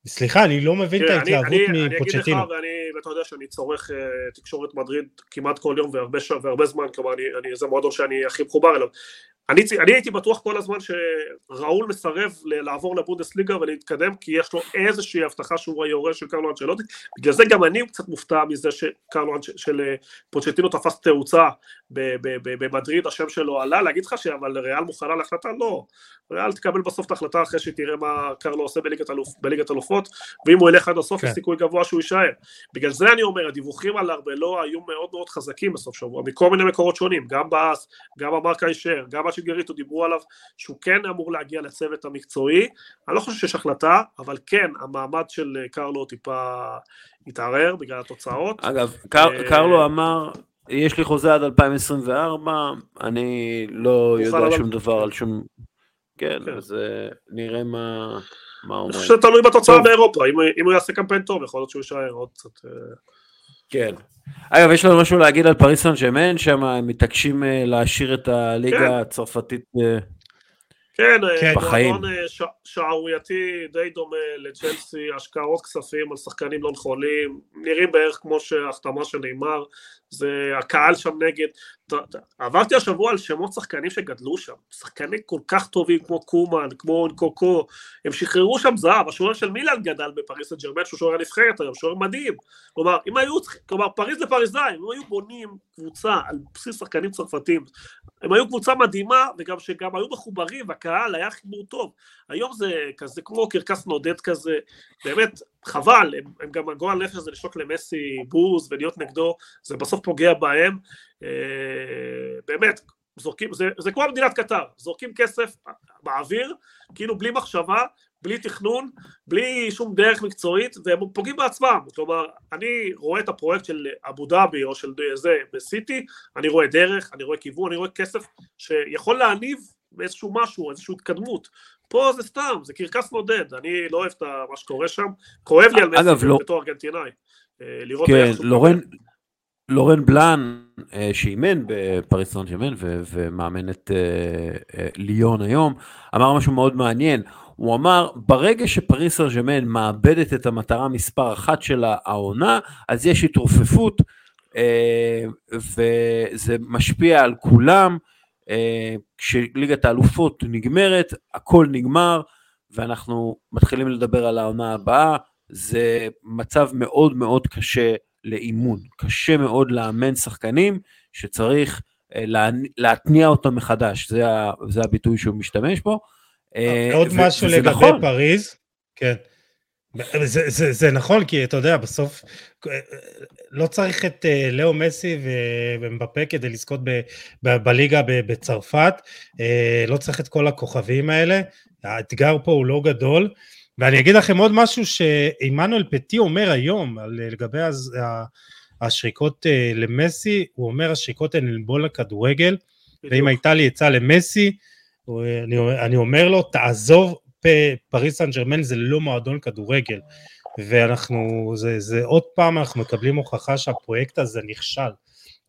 סליחה, אני לא מבין את תראה, אני- ההתלהבות אני- אני אגיד לך, מפוצ'טינו. ואני, ואתה יודע שאני צורך אה, תקשורת מדריד כמעט כל יום והרבה, והרבה זמן, כלומר, אני, אני, זה מועדון שאני הכי מחובר אליו. אני, אני הייתי בטוח כל הזמן שראול מסרב לעבור לבונדסליגה ולהתקדם, כי יש לו איזושהי הבטחה שהוא היורש של קרלו אנצ'לוטי, בגלל זה גם אני קצת מופתע מזה שקרלו. של אה, פוצ'טינו תפס תאוצה במדריד, השם שלו עלה, להגיד לך אבל ריאל מוכנה להחלטה? לא. ריאל תקבל בסוף את ההחלטה אחרי שהיא תראה מה קרלו עושה בליגת, אלופ, בליגת אלופות, ואם הוא ילך עד הסוף כן. יש סיכוי גבוה שהוא יישאר. בגלל זה אני אומר, הדיווחים על ארבלו היו מאוד מאוד חזקים בסוף שבוע, מכל מיני מקורות שונים, גם באס, גם המרקה הישר, גם השגריטו דיברו עליו שהוא כן אמור להגיע לצוות המקצועי, אני לא חושב שיש החלטה, אבל כן, המעמד של אה, קרלו טיפה התערער בגלל התוצאות. אגב, קר, אה, קרלו אמר, יש לי חוזה עד 2024, אני לא יודע אבל- שום דבר על שום... כן, כן. אז אה, נראה מה, מה אני אומרים. חושב שזה תלוי בתוצאה. באירופה, אם, אם הוא יעשה קמפיין טוב, יכול להיות שהוא יישאר עוד קצת. כן. אגב, יש לנו משהו להגיד על פריס סן ג'מאן, שם הם מתעקשים אה, להשאיר את הליגה כן. הצרפתית. אה, כן, אה, כן. בחיים. אה, ש- שערורייתי די דומה לצ'לסי, השקעות כספים על שחקנים לא נכונים, נראים בערך כמו שההחתמה של נאמר, זה הקהל שם נגד, עברתי השבוע על שמות שחקנים שגדלו שם, שחקנים כל כך טובים כמו קומן, כמו קוקו, הם שחררו שם זהב, השוער של מילאן גדל בפריס סן ג'רמן, שהוא שוער הנבחרת היום, שוער מדהים. כלומר, אם היו, כלומר, פריז לפריזאים, אם היו בונים קבוצה על בסיס שחקנים צרפתים, הם היו קבוצה מדהימה, וגם שגם היו מחוברים, והקהל היה חיבור טוב. היום זה כזה כמו קרקס נודד כזה, באמת, חבל, הם, הם גם הגועל נפש הזה לשלוק למסי בוז ולהיות נגדו, זה בסוף פוגע בהם. אה, באמת, זורקים, זה, זה כמו מדינת קטר, זורקים כסף באוויר, כאילו בלי מחשבה, בלי תכנון, בלי שום דרך מקצועית, והם פוגעים בעצמם. כלומר, אני רואה את הפרויקט של אבו דאבי או של זה בסיטי, אני רואה דרך, אני רואה כיוון, אני רואה כסף שיכול להניב איזשהו משהו, איזושהי התקדמות. פה זה סתם, זה קרקס נודד, אני לא אוהב את מה שקורה שם, כואב לי על מסי לא... בתור ארגנטינאי. אה, לראות כן, לורן, לורן בלאן, אה, שאימן בפריס סן ג'רמן ומאמן את אה, ליון היום, אמר משהו מאוד מעניין. הוא אמר, ברגע שפריס סן ג'רמן מאבדת את המטרה מספר אחת של העונה, אז יש התרופפות, וזה משפיע על כולם. כשליגת האלופות נגמרת, הכל נגמר, ואנחנו מתחילים לדבר על העונה הבאה, זה מצב מאוד מאוד קשה לאימון, קשה מאוד לאמן שחקנים שצריך אה, להתניע אותם מחדש, זה, זה הביטוי שהוא משתמש בו. אה, עוד משהו לגבי נכון. פריז, כן. זה, זה, זה נכון, כי אתה יודע, בסוף לא צריך את אה, לאו מסי ומבפה כדי לזכות ב, ב, בליגה בצרפת, אה, לא צריך את כל הכוכבים האלה, האתגר פה הוא לא גדול, ואני אגיד לכם עוד משהו שעמנואל פטי אומר היום לגבי השריקות אה, למסי, הוא אומר השריקות הן ללבול לכדורגל, ואם הייתה לי עצה למסי, אני, אני אומר לו, תעזוב פריס סן ג'רמן זה לא מועדון כדורגל, ואנחנו, זה, זה עוד פעם אנחנו מקבלים הוכחה שהפרויקט הזה נכשל.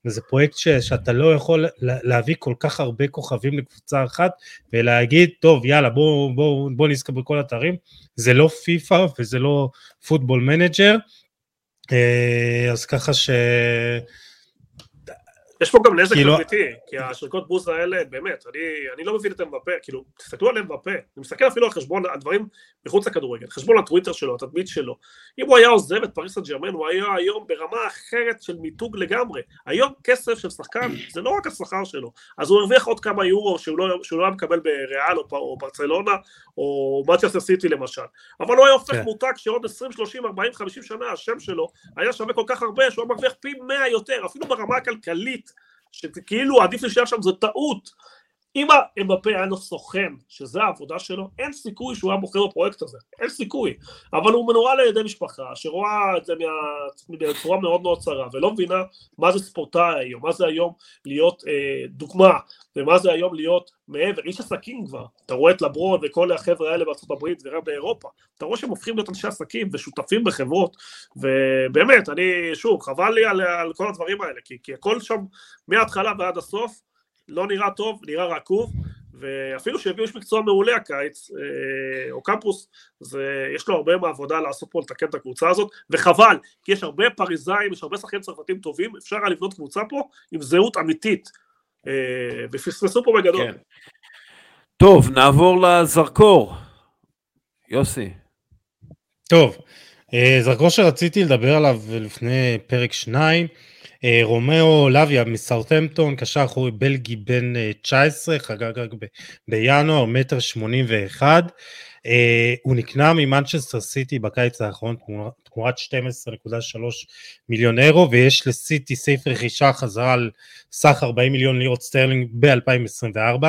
וזה פרויקט ש, שאתה לא יכול להביא כל כך הרבה כוכבים לקבוצה אחת ולהגיד, טוב, יאללה, בואו בוא, בוא נזכה בכל התארים, זה לא פיפא וזה לא Football Manager, אה, אז ככה ש... יש פה גם נזק כאילו... אמיתי, כי השריקות בוז האלה, באמת, אני, אני לא מבין את אמבפה, כאילו, תסתכלו על אמבפה, אני מסתכל אפילו על חשבון, על דברים מחוץ לכדורגל, חשבון הטוויטר שלו, התדמית שלו, אם הוא היה עוזב את פריס סן ג'רמן, הוא היה היום ברמה אחרת של מיתוג לגמרי, היום כסף של שחקן, זה לא רק השכר שלו, אז הוא הרוויח עוד כמה יורו שהוא לא, שהוא לא היה מקבל בריאל או, או ברצלונה, או מצ'סטר סיטי למשל, אבל הוא היה הופך כן. מותג שעוד 20, 30, 40, 50 שנה, השם שלו היה שווה כל כך הרבה, שהוא היה מרוויח פי 100 יותר, אפילו ברמה הכלכלית, שכאילו עדיף להישאר שם זו טעות. אם אמבפה היה לו סוכן, שזה העבודה שלו, אין סיכוי שהוא היה בוחר בפרויקט הזה, אין סיכוי. אבל הוא מנוהל על ידי משפחה שרואה את זה בצורה מאוד מאוד צרה, ולא מבינה מה זה ספורטאי היום, מה זה היום להיות אה, דוגמה, ומה זה היום להיות מעבר, איש עסקים כבר. אתה רואה את לברון וכל החבר'ה האלה בארצות הברית וגם באירופה, אתה רואה שהם הופכים להיות אנשי עסקים ושותפים בחברות, ובאמת, אני, שוב, חבל לי על, על כל הדברים האלה, כי, כי הכל שם מההתחלה ועד הסוף, לא נראה טוב, נראה רקוב, ואפילו שהביאו איש מקצוע מעולה הקיץ, אה, או קמפוס, זה, יש לו הרבה מעבודה לעשות פה לתקן את הקבוצה הזאת, וחבל, כי יש הרבה פריזאים, יש הרבה שחקנים צרפתים טובים, אפשר היה לבנות קבוצה פה עם זהות אמיתית, אה, ופספסו פה בגדול. כן. טוב, נעבור לזרקור. יוסי. טוב, אה, זרקור שרציתי לדבר עליו לפני פרק שניים, רומאו לאביה מסאוטהמפטון, קשר אחורי בלגי בן 19, אה, חגג רק בינואר, מטר שמונים ואחד. אה, הוא נקנה ממנצ'סטר סיטי בקיץ האחרון תמורת 12.3 מיליון אירו, ויש לסיטי סעיף רכישה חזרה על סך 40 מיליון לירות סטרלינג ב-2024.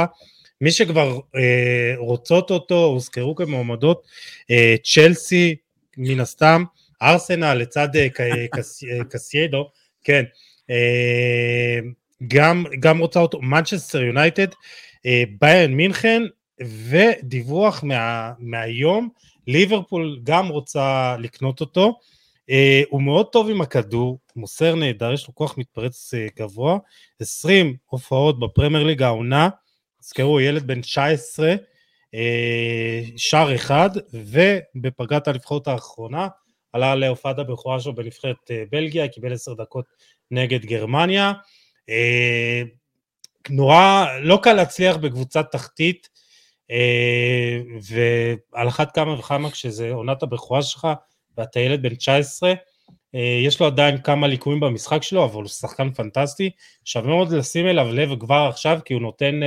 מי שכבר אה, רוצות אותו, הוזכרו כמועמדות, אה, צ'לסי מן הסתם, ארסנל לצד אה, קסיידו, כן, אה, גם, גם רוצה אותו, מנצ'סטר יונייטד, אה, ביירן מינכן, ודיווח מה, מהיום, ליברפול גם רוצה לקנות אותו, אה, הוא מאוד טוב עם הכדור, מוסר נהדר, יש לו כוח מתפרץ גבוה, 20 הופעות בפרמייר ליג העונה, תזכרו, ילד בן 19, שער אחד, ובפגרת הנבחרות האחרונה, עלה להופעת הבכורה שלו בנבחרת בלגיה, קיבל עשר דקות נגד גרמניה. אה, נורא, לא קל להצליח בקבוצת תחתית, אה, ועל אחת כמה וכמה כשזה עונת הבכורה שלך ואתה ילד בן 19, אה, יש לו עדיין כמה ליקויים במשחק שלו, אבל הוא שחקן פנטסטי, שווה מאוד לשים אליו לב כבר עכשיו, כי הוא נותן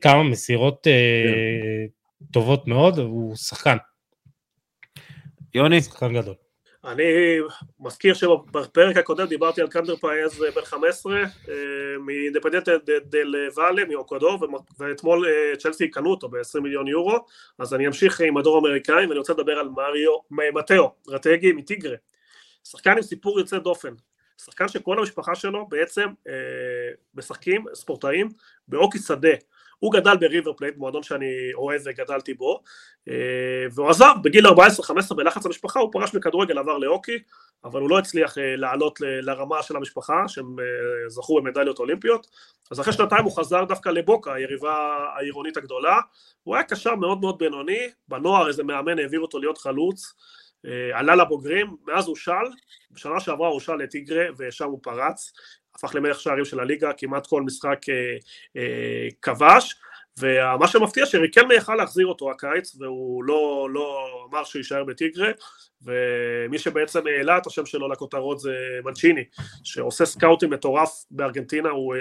כמה מסירות כן. טובות מאוד, הוא שחקן. יוני? שחקן גדול. אני מזכיר שבפרק הקודם דיברתי על קנדר פאייז בן 15 מאינדפנדנטה דל ואלה מאוקוודור ואתמול אה, צ'לסי קנו אותו ב-20 מיליון יורו אז אני אמשיך עם הדור האמריקאי ואני רוצה לדבר על מריו, מתאו, רטגי מטיגרה שחקן עם סיפור יוצא דופן שחקן שכל המשפחה שלו בעצם אה, משחקים ספורטאים בהוקי שדה הוא גדל בריבר פלייט, מועדון שאני אוהב וגדלתי בו, אה, והוא עזב. בגיל 14-15 בלחץ המשפחה, הוא פרש מכדורגל, עבר להוקי, אבל הוא לא הצליח אה, לעלות לרמה של המשפחה, שהם אה, זכו במדליות אולימפיות, אז אחרי שנתיים הוא חזר דווקא לבוקה, היריבה העירונית הגדולה, הוא היה קשר מאוד מאוד בינוני, בנוער איזה מאמן העביר אותו להיות חלוץ, עלה לבוגרים, מאז הוא של, בשנה שעברה הוא של לטיגרה ושם הוא פרץ, הפך למלך שערים של הליגה, כמעט כל משחק אה, אה, כבש, ומה שמפתיע שריקלמה יכל להחזיר אותו הקיץ, והוא לא, לא אמר שהוא יישאר בטיגרה, ומי שבעצם העלה את השם שלו לכותרות זה מנצ'יני, שעושה סקאוטים מטורף בארגנטינה, הוא אה,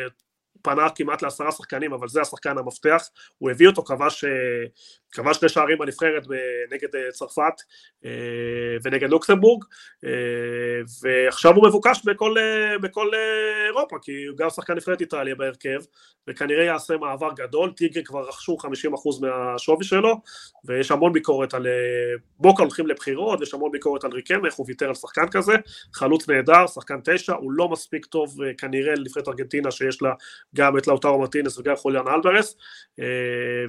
פנה כמעט לעשרה שחקנים, אבל זה השחקן המפתח, הוא הביא אותו, כבש, אה, כבש שני שערים בנבחרת נגד אה, צרפת אה, ונגד לוקסמבורג, ועכשיו הוא מבוקש בכל, בכל אירופה, כי הוא גם שחקן נבחרת איטליה בהרכב, וכנראה יעשה מעבר גדול, טיגרי כבר רכשו 50% מהשווי שלו, ויש המון ביקורת על, בוקה הולכים לבחירות, ויש המון ביקורת על ריקם, איך הוא ויתר על שחקן כזה, חלוץ נהדר, שחקן תשע, הוא לא מספיק טוב כנראה לנבחרת ארגנטינה שיש לה גם את לאוטרו מרטינס וגם חוליאן אלברס, אה,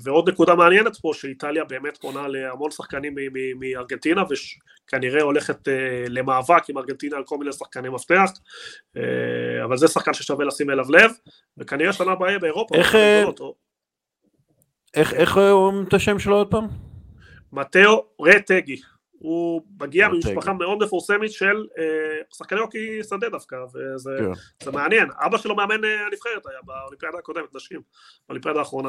ועוד נקודה מעניינת פה שאיטליה באמת פונה להמון שחקנים מארגנטינה וכנראה הולכת אה, למאבק עם ארגנטינה על כל מיני שחקני מפתח, אה, אבל זה שחקן ששווה לשים אליו לב, וכנראה שנה הבאה באירופה. איך, איך, איך אומרים את השם שלו עוד פעם? מתאו רטגי. הוא מגיע ממשפחה מאוד מפורסמת של אה, שחקני אוקי שדה דווקא, וזה כן. מעניין. אבא שלו מאמן אה, הנבחרת היה באולימפיאדה הקודמת, נשים, באולימפיאדה האחרונה.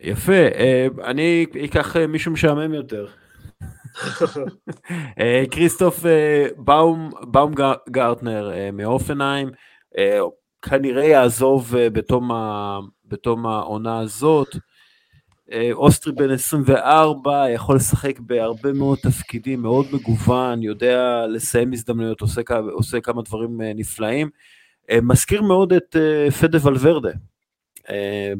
יפה, אה, אני אקח מישהו משעמם יותר. כריסטוף באום, באום גרטנר מאופנהיים, כנראה יעזוב בתום, בתום העונה הזאת. אה, אוסטרי בן 24, יכול לשחק בהרבה מאוד תפקידים, מאוד מגוון, יודע לסיים הזדמנויות, עושה, עושה כמה דברים אה, נפלאים. אה, מזכיר מאוד את פדה ולוורדה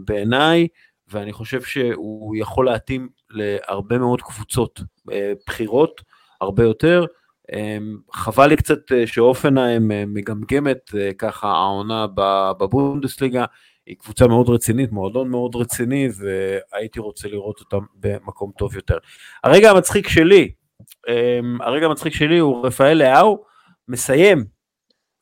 בעיניי, ואני חושב שהוא יכול להתאים להרבה מאוד קבוצות בחירות, הרבה יותר. חבל לי קצת שאופנהיים מגמגמת ככה העונה בבונדסליגה, היא קבוצה מאוד רצינית, מועדון מאוד רציני, והייתי רוצה לראות אותם במקום טוב יותר. הרגע המצחיק שלי, אמ, הרגע המצחיק שלי הוא רפאל לאהו, מסיים,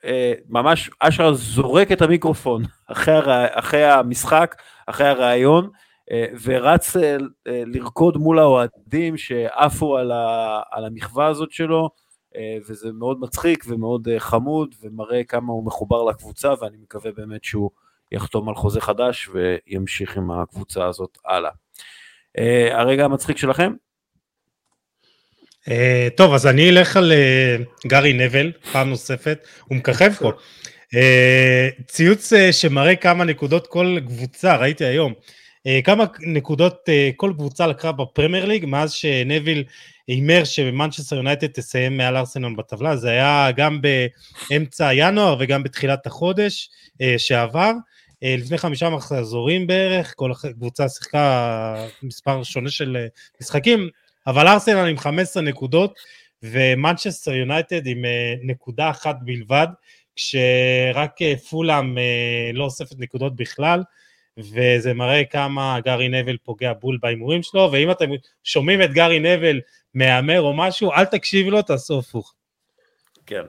אה, ממש אשר זורק את המיקרופון אחרי, המשחק, אחרי הראיון, אה, ורץ אה, לרקוד מול האוהדים שעפו. על המחווה הזאת שלו, וזה מאוד מצחיק ומאוד חמוד, ומראה כמה הוא מחובר לקבוצה, ואני מקווה באמת שהוא יחתום על חוזה חדש וימשיך עם הקבוצה הזאת הלאה. Uh, הרגע המצחיק שלכם? Uh, טוב, אז אני אלך על uh, גארי נבל, פעם נוספת, הוא מככב פה. Uh, ציוץ uh, שמראה כמה נקודות כל קבוצה, ראיתי היום, uh, כמה נקודות uh, כל קבוצה לקחה בפרמייר ליג מאז שנביל הימר שמנצ'סטר יונייטד תסיים מעל ארסנל בטבלה, זה היה גם באמצע ינואר וגם בתחילת החודש uh, שעבר. אה, לפני חמישה מחזורים בערך, כל קבוצה שיחקה מספר שונה של אה, משחקים, אבל ארסנל עם 15 נקודות ומנצ'סטר יונייטד עם אה, נקודה אחת בלבד, כשרק פולאם לא אוספת נקודות בכלל, וזה מראה כמה גארי נוויל פוגע בול בהימורים שלו, ואם אתם שומעים את גארי נוויל מהמר או משהו, אל תקשיב לו, תעשו הפוך. כן.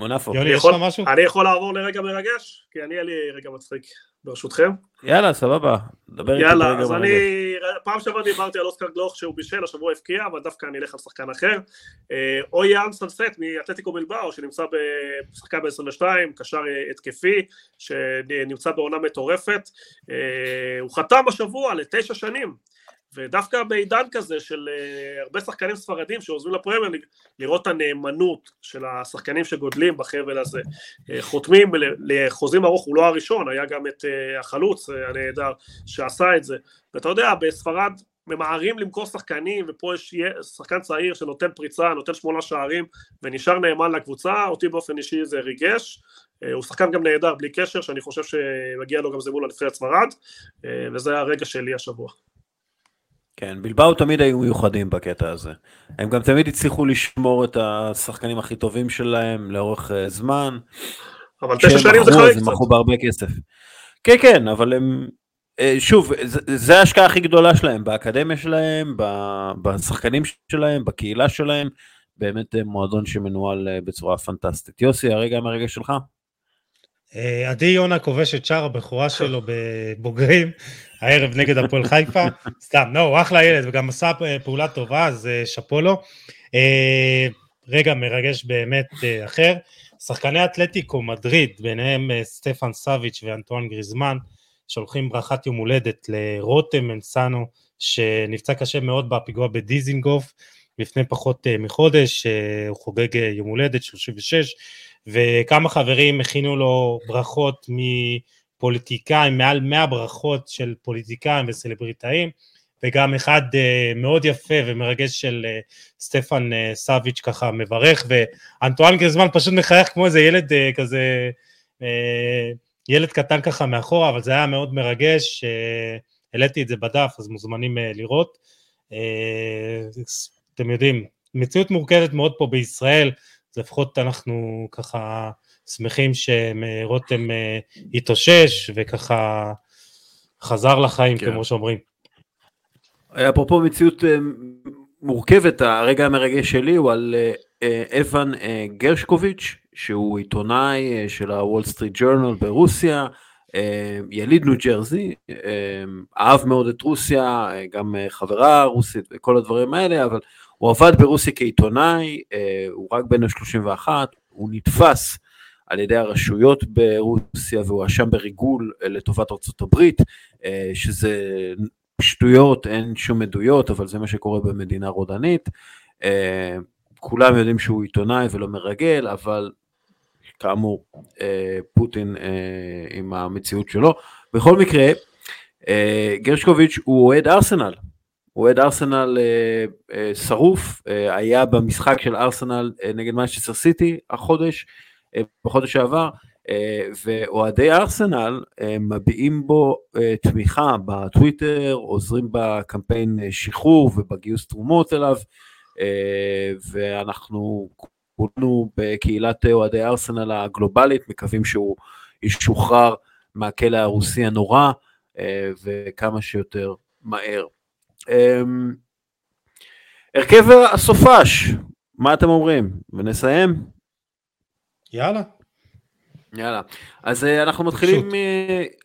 מונפו. יוני, יש לך משהו? אני יכול לעבור לרגע מרגש? כי אני, אין לי רגע מצחיק. ברשותכם. יאללה, סבבה. דבר איתי יאללה, ברגע אז מרגש. אני, פעם שעברה דיברתי על אוסקר גלוך שהוא בישל, השבוע הבקיע, אבל דווקא אני אלך על שחקן אחר. אה, אויאן סנסט מאתלטיקו בלבאו, שנמצא בשחקן ב-22, קשר אה, התקפי, שנמצא בעונה מטורפת. אה, הוא חתם השבוע לתשע שנים. ודווקא בעידן כזה של uh, הרבה שחקנים ספרדים שעוזבים לפרמייר ליג, לראות את הנאמנות של השחקנים שגודלים בחבל הזה, uh, חותמים לחוזים ארוך, הוא לא הראשון, היה גם את uh, החלוץ הנהדר שעשה את זה, ואתה יודע, בספרד ממהרים למכור שחקנים, ופה יש שחקן צעיר שנותן פריצה, נותן שמונה שערים, ונשאר נאמן לקבוצה, אותי באופן אישי זה ריגש, הוא שחקן גם נהדר בלי קשר, שאני חושב שמגיע לו גם זימון לנבחרת ספרד, וזה הרגע שלי השבוע. כן, בלבאו תמיד היו מיוחדים בקטע הזה. הם גם תמיד הצליחו לשמור את השחקנים הכי טובים שלהם לאורך uh, זמן. אבל תשע שנים זה חריג קצת. הם מכרו בהרבה כסף. כן, כן, אבל הם... Uh, שוב, זה ההשקעה הכי גדולה שלהם, באקדמיה שלהם, בשחקנים שלהם, בקהילה שלהם. באמת uh, מועדון שמנוהל בצורה פנטסטית. יוסי, הרגע מהרגע שלך? עדי יונה כובש את שער הבכורה שלו בבוגרים, הערב נגד הפועל חיפה, סתם, לא, הוא אחלה ילד וגם עשה פעולה טובה, אז שאפו לו. רגע מרגש באמת אחר, שחקני אתלטיקו מדריד, ביניהם סטפן סאביץ' ואנטואן גריזמן, שולחים ברכת יום הולדת לרותם מנסנו, שנפצע קשה מאוד בפיגוע בדיזינגוף, לפני פחות מחודש, הוא חוגג יום הולדת 36, וכמה חברים הכינו לו ברכות מפוליטיקאים, מעל 100 ברכות של פוליטיקאים וסלבריטאים, וגם אחד uh, מאוד יפה ומרגש של uh, סטפן uh, סאביץ' ככה מברך, ואנטואן גרזמן פשוט מחייך כמו איזה ילד uh, כזה, uh, ילד קטן ככה מאחורה, אבל זה היה מאוד מרגש, העליתי uh, את זה בדף, אז מוזמנים uh, לראות. Uh, אתם יודעים, מציאות מורכבת מאוד פה בישראל, אז לפחות אנחנו ככה שמחים שרותם אה, התאושש וככה חזר לחיים כן. כמו שאומרים. אפרופו מציאות אה, מורכבת, הרגע המרגש שלי הוא על אה, אבן גרשקוביץ', שהוא עיתונאי של הוול סטריט ג'ורנל ברוסיה, יליד ניו ג'רזי, אהב מאוד את רוסיה, גם חברה רוסית וכל הדברים האלה, אבל הוא עבד ברוסיה כעיתונאי, אה, הוא רק בן ה-31, הוא נתפס על ידי הרשויות ברוסיה והואשם בריגול אה, לטובת הברית, אה, שזה שטויות, אין שום עדויות, אבל זה מה שקורה במדינה רודנית. כולם יודעים שהוא עיתונאי ולא מרגל, אבל כאמור, פוטין עם המציאות שלו. בכל מקרה, גרשקוביץ' הוא אוהד ארסנל, אוהד ארסנל אה, אה, שרוף, אה, היה במשחק של ארסנל אה, נגד מנצ'סטר סיטי החודש, אה, בחודש שעבר, אה, ואוהדי ארסנל אה, מביעים בו אה, תמיכה בטוויטר, עוזרים בקמפיין אה, שחרור ובגיוס תרומות אליו, אה, ואנחנו כולנו בקהילת אוהדי ארסנל הגלובלית מקווים שהוא ישוחרר מהכלא הרוסי הנורא, אה, וכמה שיותר מהר. אמ, הרכב הסופש, מה אתם אומרים? ונסיים? יאללה. יאללה. אז uh, אנחנו מתחילים,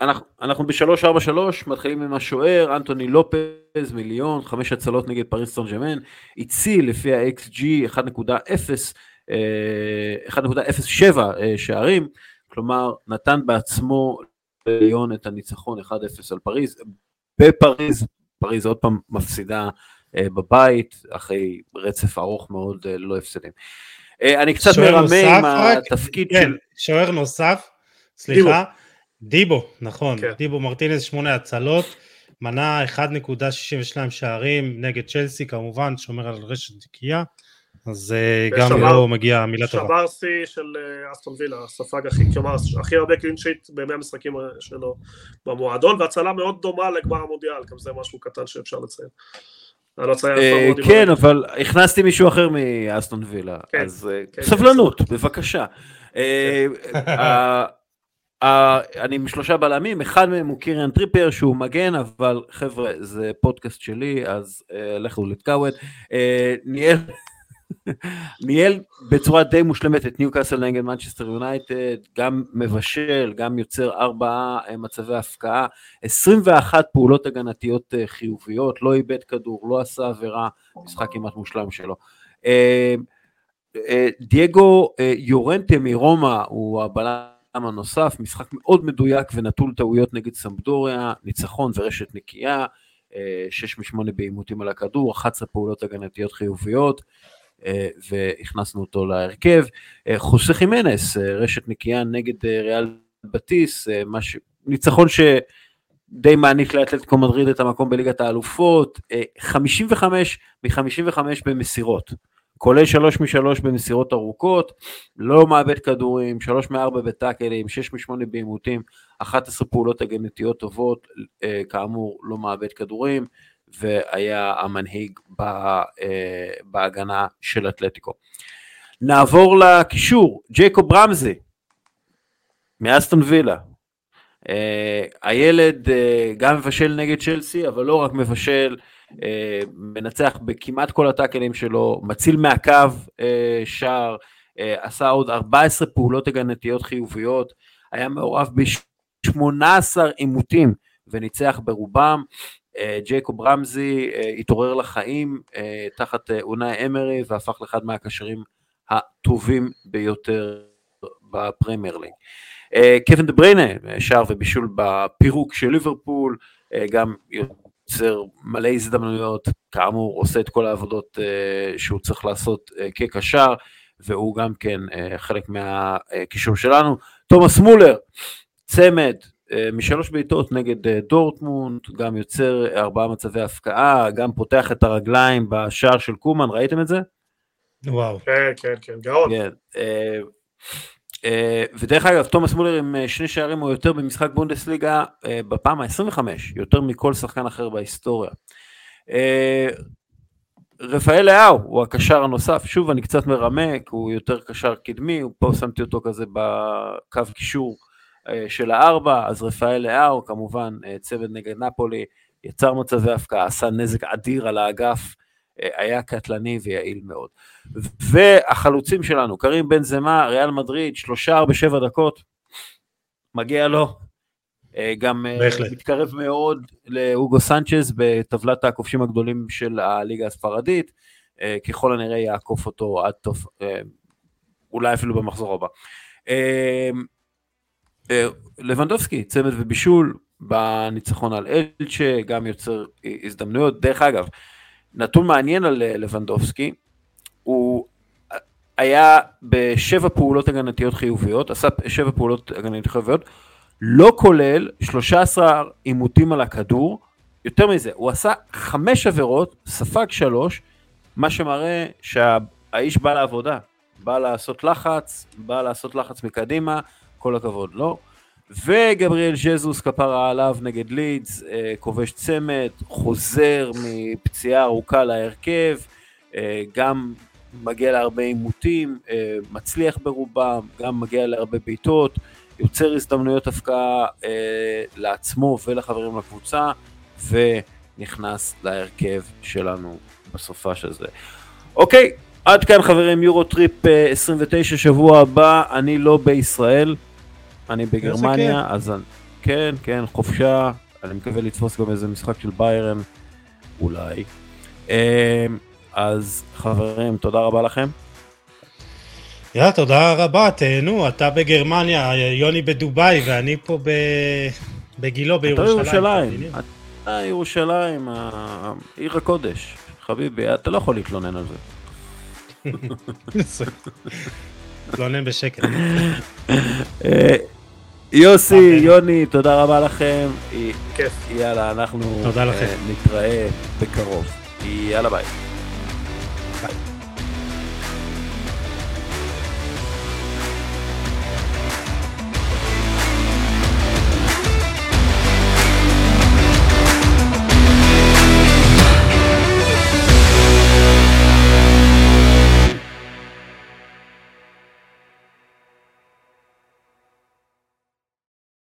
אנחנו, אנחנו ב-343, מתחילים עם השוער, אנטוני לופז, מיליון, חמש הצלות נגד פריס סון ג'מן, הציל לפי ה-XG 1.0, 1.07 שערים, כלומר נתן בעצמו ליון את הניצחון 1-0 על פריז, בפריז פריז עוד פעם מפסידה אה, בבית, אחרי רצף ארוך מאוד אה, ללא הפסדים. אה, אני קצת מרמה עם התפקיד כן, של... שוער נוסף, סליחה, דיבו, דיבו נכון, כן. דיבו מרטינס שמונה הצלות, מנע 1.62 שערים נגד צ'לסי כמובן, שומר על רשת נקייה. אז גם שבר, לא מגיע מילה טובה. שבר שיא של אסטון וילה, ספג הכי, כלומר, הכי הרבה clean sheet בימי המשחקים שלו במועדון, והצלה מאוד דומה לגמר המונדיאל, גם זה משהו קטן שאפשר לציין. לא כן, אבל הכנסתי מישהו אחר מאסטון וילה, כן, אז כן, סבלנות, כן. בבקשה. אני עם שלושה בלמים, אחד מהם הוא קיריאן טריפר שהוא מגן, אבל חבר'ה, זה פודקאסט שלי, אז לכו לתקאוות. ניאל ניהל בצורה די מושלמת את ניוקאסל נגד מנצ'סטר יונייטד, גם מבשל, גם יוצר ארבעה אה, מצבי הבקעה, 21 פעולות הגנתיות אה, חיוביות, לא איבד כדור, לא עשה עבירה, משחק כמעט מושלם שלו. אה, דייגו יורנטה מרומא הוא הבלם הנוסף, משחק מאוד מדויק ונטול טעויות נגד סמפדוריה, ניצחון ורשת נקייה, 6 מ-8 בעימותים על הכדור, 11 פעולות הגנתיות חיוביות, והכנסנו אותו להרכב. אה, חוסה חימנס, אה, רשת נקייה נגד ריאל בטיס, ש... ניצחון שדי מעניק לאתלטיקו מדריד את המקום בליגת האלופות, 55 מ-55 במסירות. כולל 3 מ-3 במסירות ארוכות, לא מאבד כדורים, 3 מ-4 בטאקלים, 6 מ-8 בעימותים, 11 פעולות הגנתיות טובות, כאמור לא מאבד כדורים, והיה המנהיג אה, בהגנה של אתלטיקו. נעבור לקישור, ג'ייקוב רמזי, מאסטון וילה. Uh, הילד uh, גם מבשל נגד צ'לסי, אבל לא רק מבשל, uh, מנצח בכמעט כל הטאקלים שלו, מציל מהקו uh, שער, uh, עשה עוד 14 פעולות הגנתיות חיוביות, היה מעורב ב-18 עימותים וניצח ברובם. אה, ג'ייקוב רמזי אה, התעורר לחיים אה, תחת אונאי אמרי והפך לאחד מהקשרים הטובים ביותר בפרמייר ליג. קווין דה בריינה, שער ובישול בפירוק של ליברפול, גם יוצר מלא הזדמנויות, כאמור עושה את כל העבודות שהוא צריך לעשות כקשר, והוא גם כן חלק מהקישור שלנו. תומאס מולר, צמד, משלוש בעיטות נגד אה, דורטמונד, גם יוצר ארבעה מצבי הפקעה, גם פותח את הרגליים בשער של קומן, ראיתם את זה? וואו. כן, כן, כן, גאון. כן, אה, ודרך אגב, תומאס מולר עם שני שערים או יותר במשחק בונדסליגה בפעם ה-25, יותר מכל שחקן אחר בהיסטוריה. רפאל לאהו הוא הקשר הנוסף, שוב אני קצת מרמק, הוא יותר קשר קדמי, פה שמתי אותו כזה בקו קישור אה, של הארבע, אז רפאל לאהו, כמובן אה, צוות נגד נפולי, יצר מצבי הפקעה, עשה נזק אדיר על האגף, אה, היה קטלני ויעיל מאוד. והחלוצים שלנו, קרים בן זמה, ריאל מדריד, שלושה בשבע דקות, מגיע לו. גם בהחלט. מתקרב מאוד לאוגו סנצ'ז בטבלת הכובשים הגדולים של הליגה הספרדית, ככל הנראה יעקוף אותו עד טוב, אולי אפילו במחזור הבא. אה, לבנדובסקי, צמד ובישול בניצחון על אלצ'ה, גם יוצר הזדמנויות. דרך אגב, נתון מעניין על אה, לבנדובסקי, הוא היה בשבע פעולות הגנתיות חיוביות, עשה שבע פעולות הגנתיות חיוביות, לא כולל 13 עימותים על הכדור, יותר מזה, הוא עשה חמש עבירות, ספג שלוש, מה שמראה שהאיש בא לעבודה, בא לעשות לחץ, בא לעשות לחץ מקדימה, כל הכבוד לו. וגבריאל ז'זוס כפרה עליו נגד לידס, אה, כובש צמד, חוזר מפציעה ארוכה להרכב, אה, גם מגיע להרבה עימותים, אה, מצליח ברובם, גם מגיע להרבה בעיטות, יוצר הזדמנויות הבקעה לעצמו ולחברים לקבוצה, ונכנס להרכב שלנו בסופה של זה. אוקיי, עד כאן חברים, יורו טריפ 29 שבוע הבא, אני לא בישראל. אני בגרמניה, אז כן, כן, חופשה, אני מקווה לתפוס גם איזה משחק של ביירן, אולי. אמ, אז חברים, תודה רבה לכם. יאללה, תודה רבה, תהנו, אתה בגרמניה, יוני בדובאי ואני פה ב... בגילו בירושלים. אתה ירושלים, אתה ירושלים, עיר הקודש, חביבי, אתה לא יכול להתלונן על זה. להתלונן בשקט. אה, יוסי, יוני, תודה רבה לכם. כיף. יאללה, אנחנו לכם. נתראה בקרוב. יאללה ביי.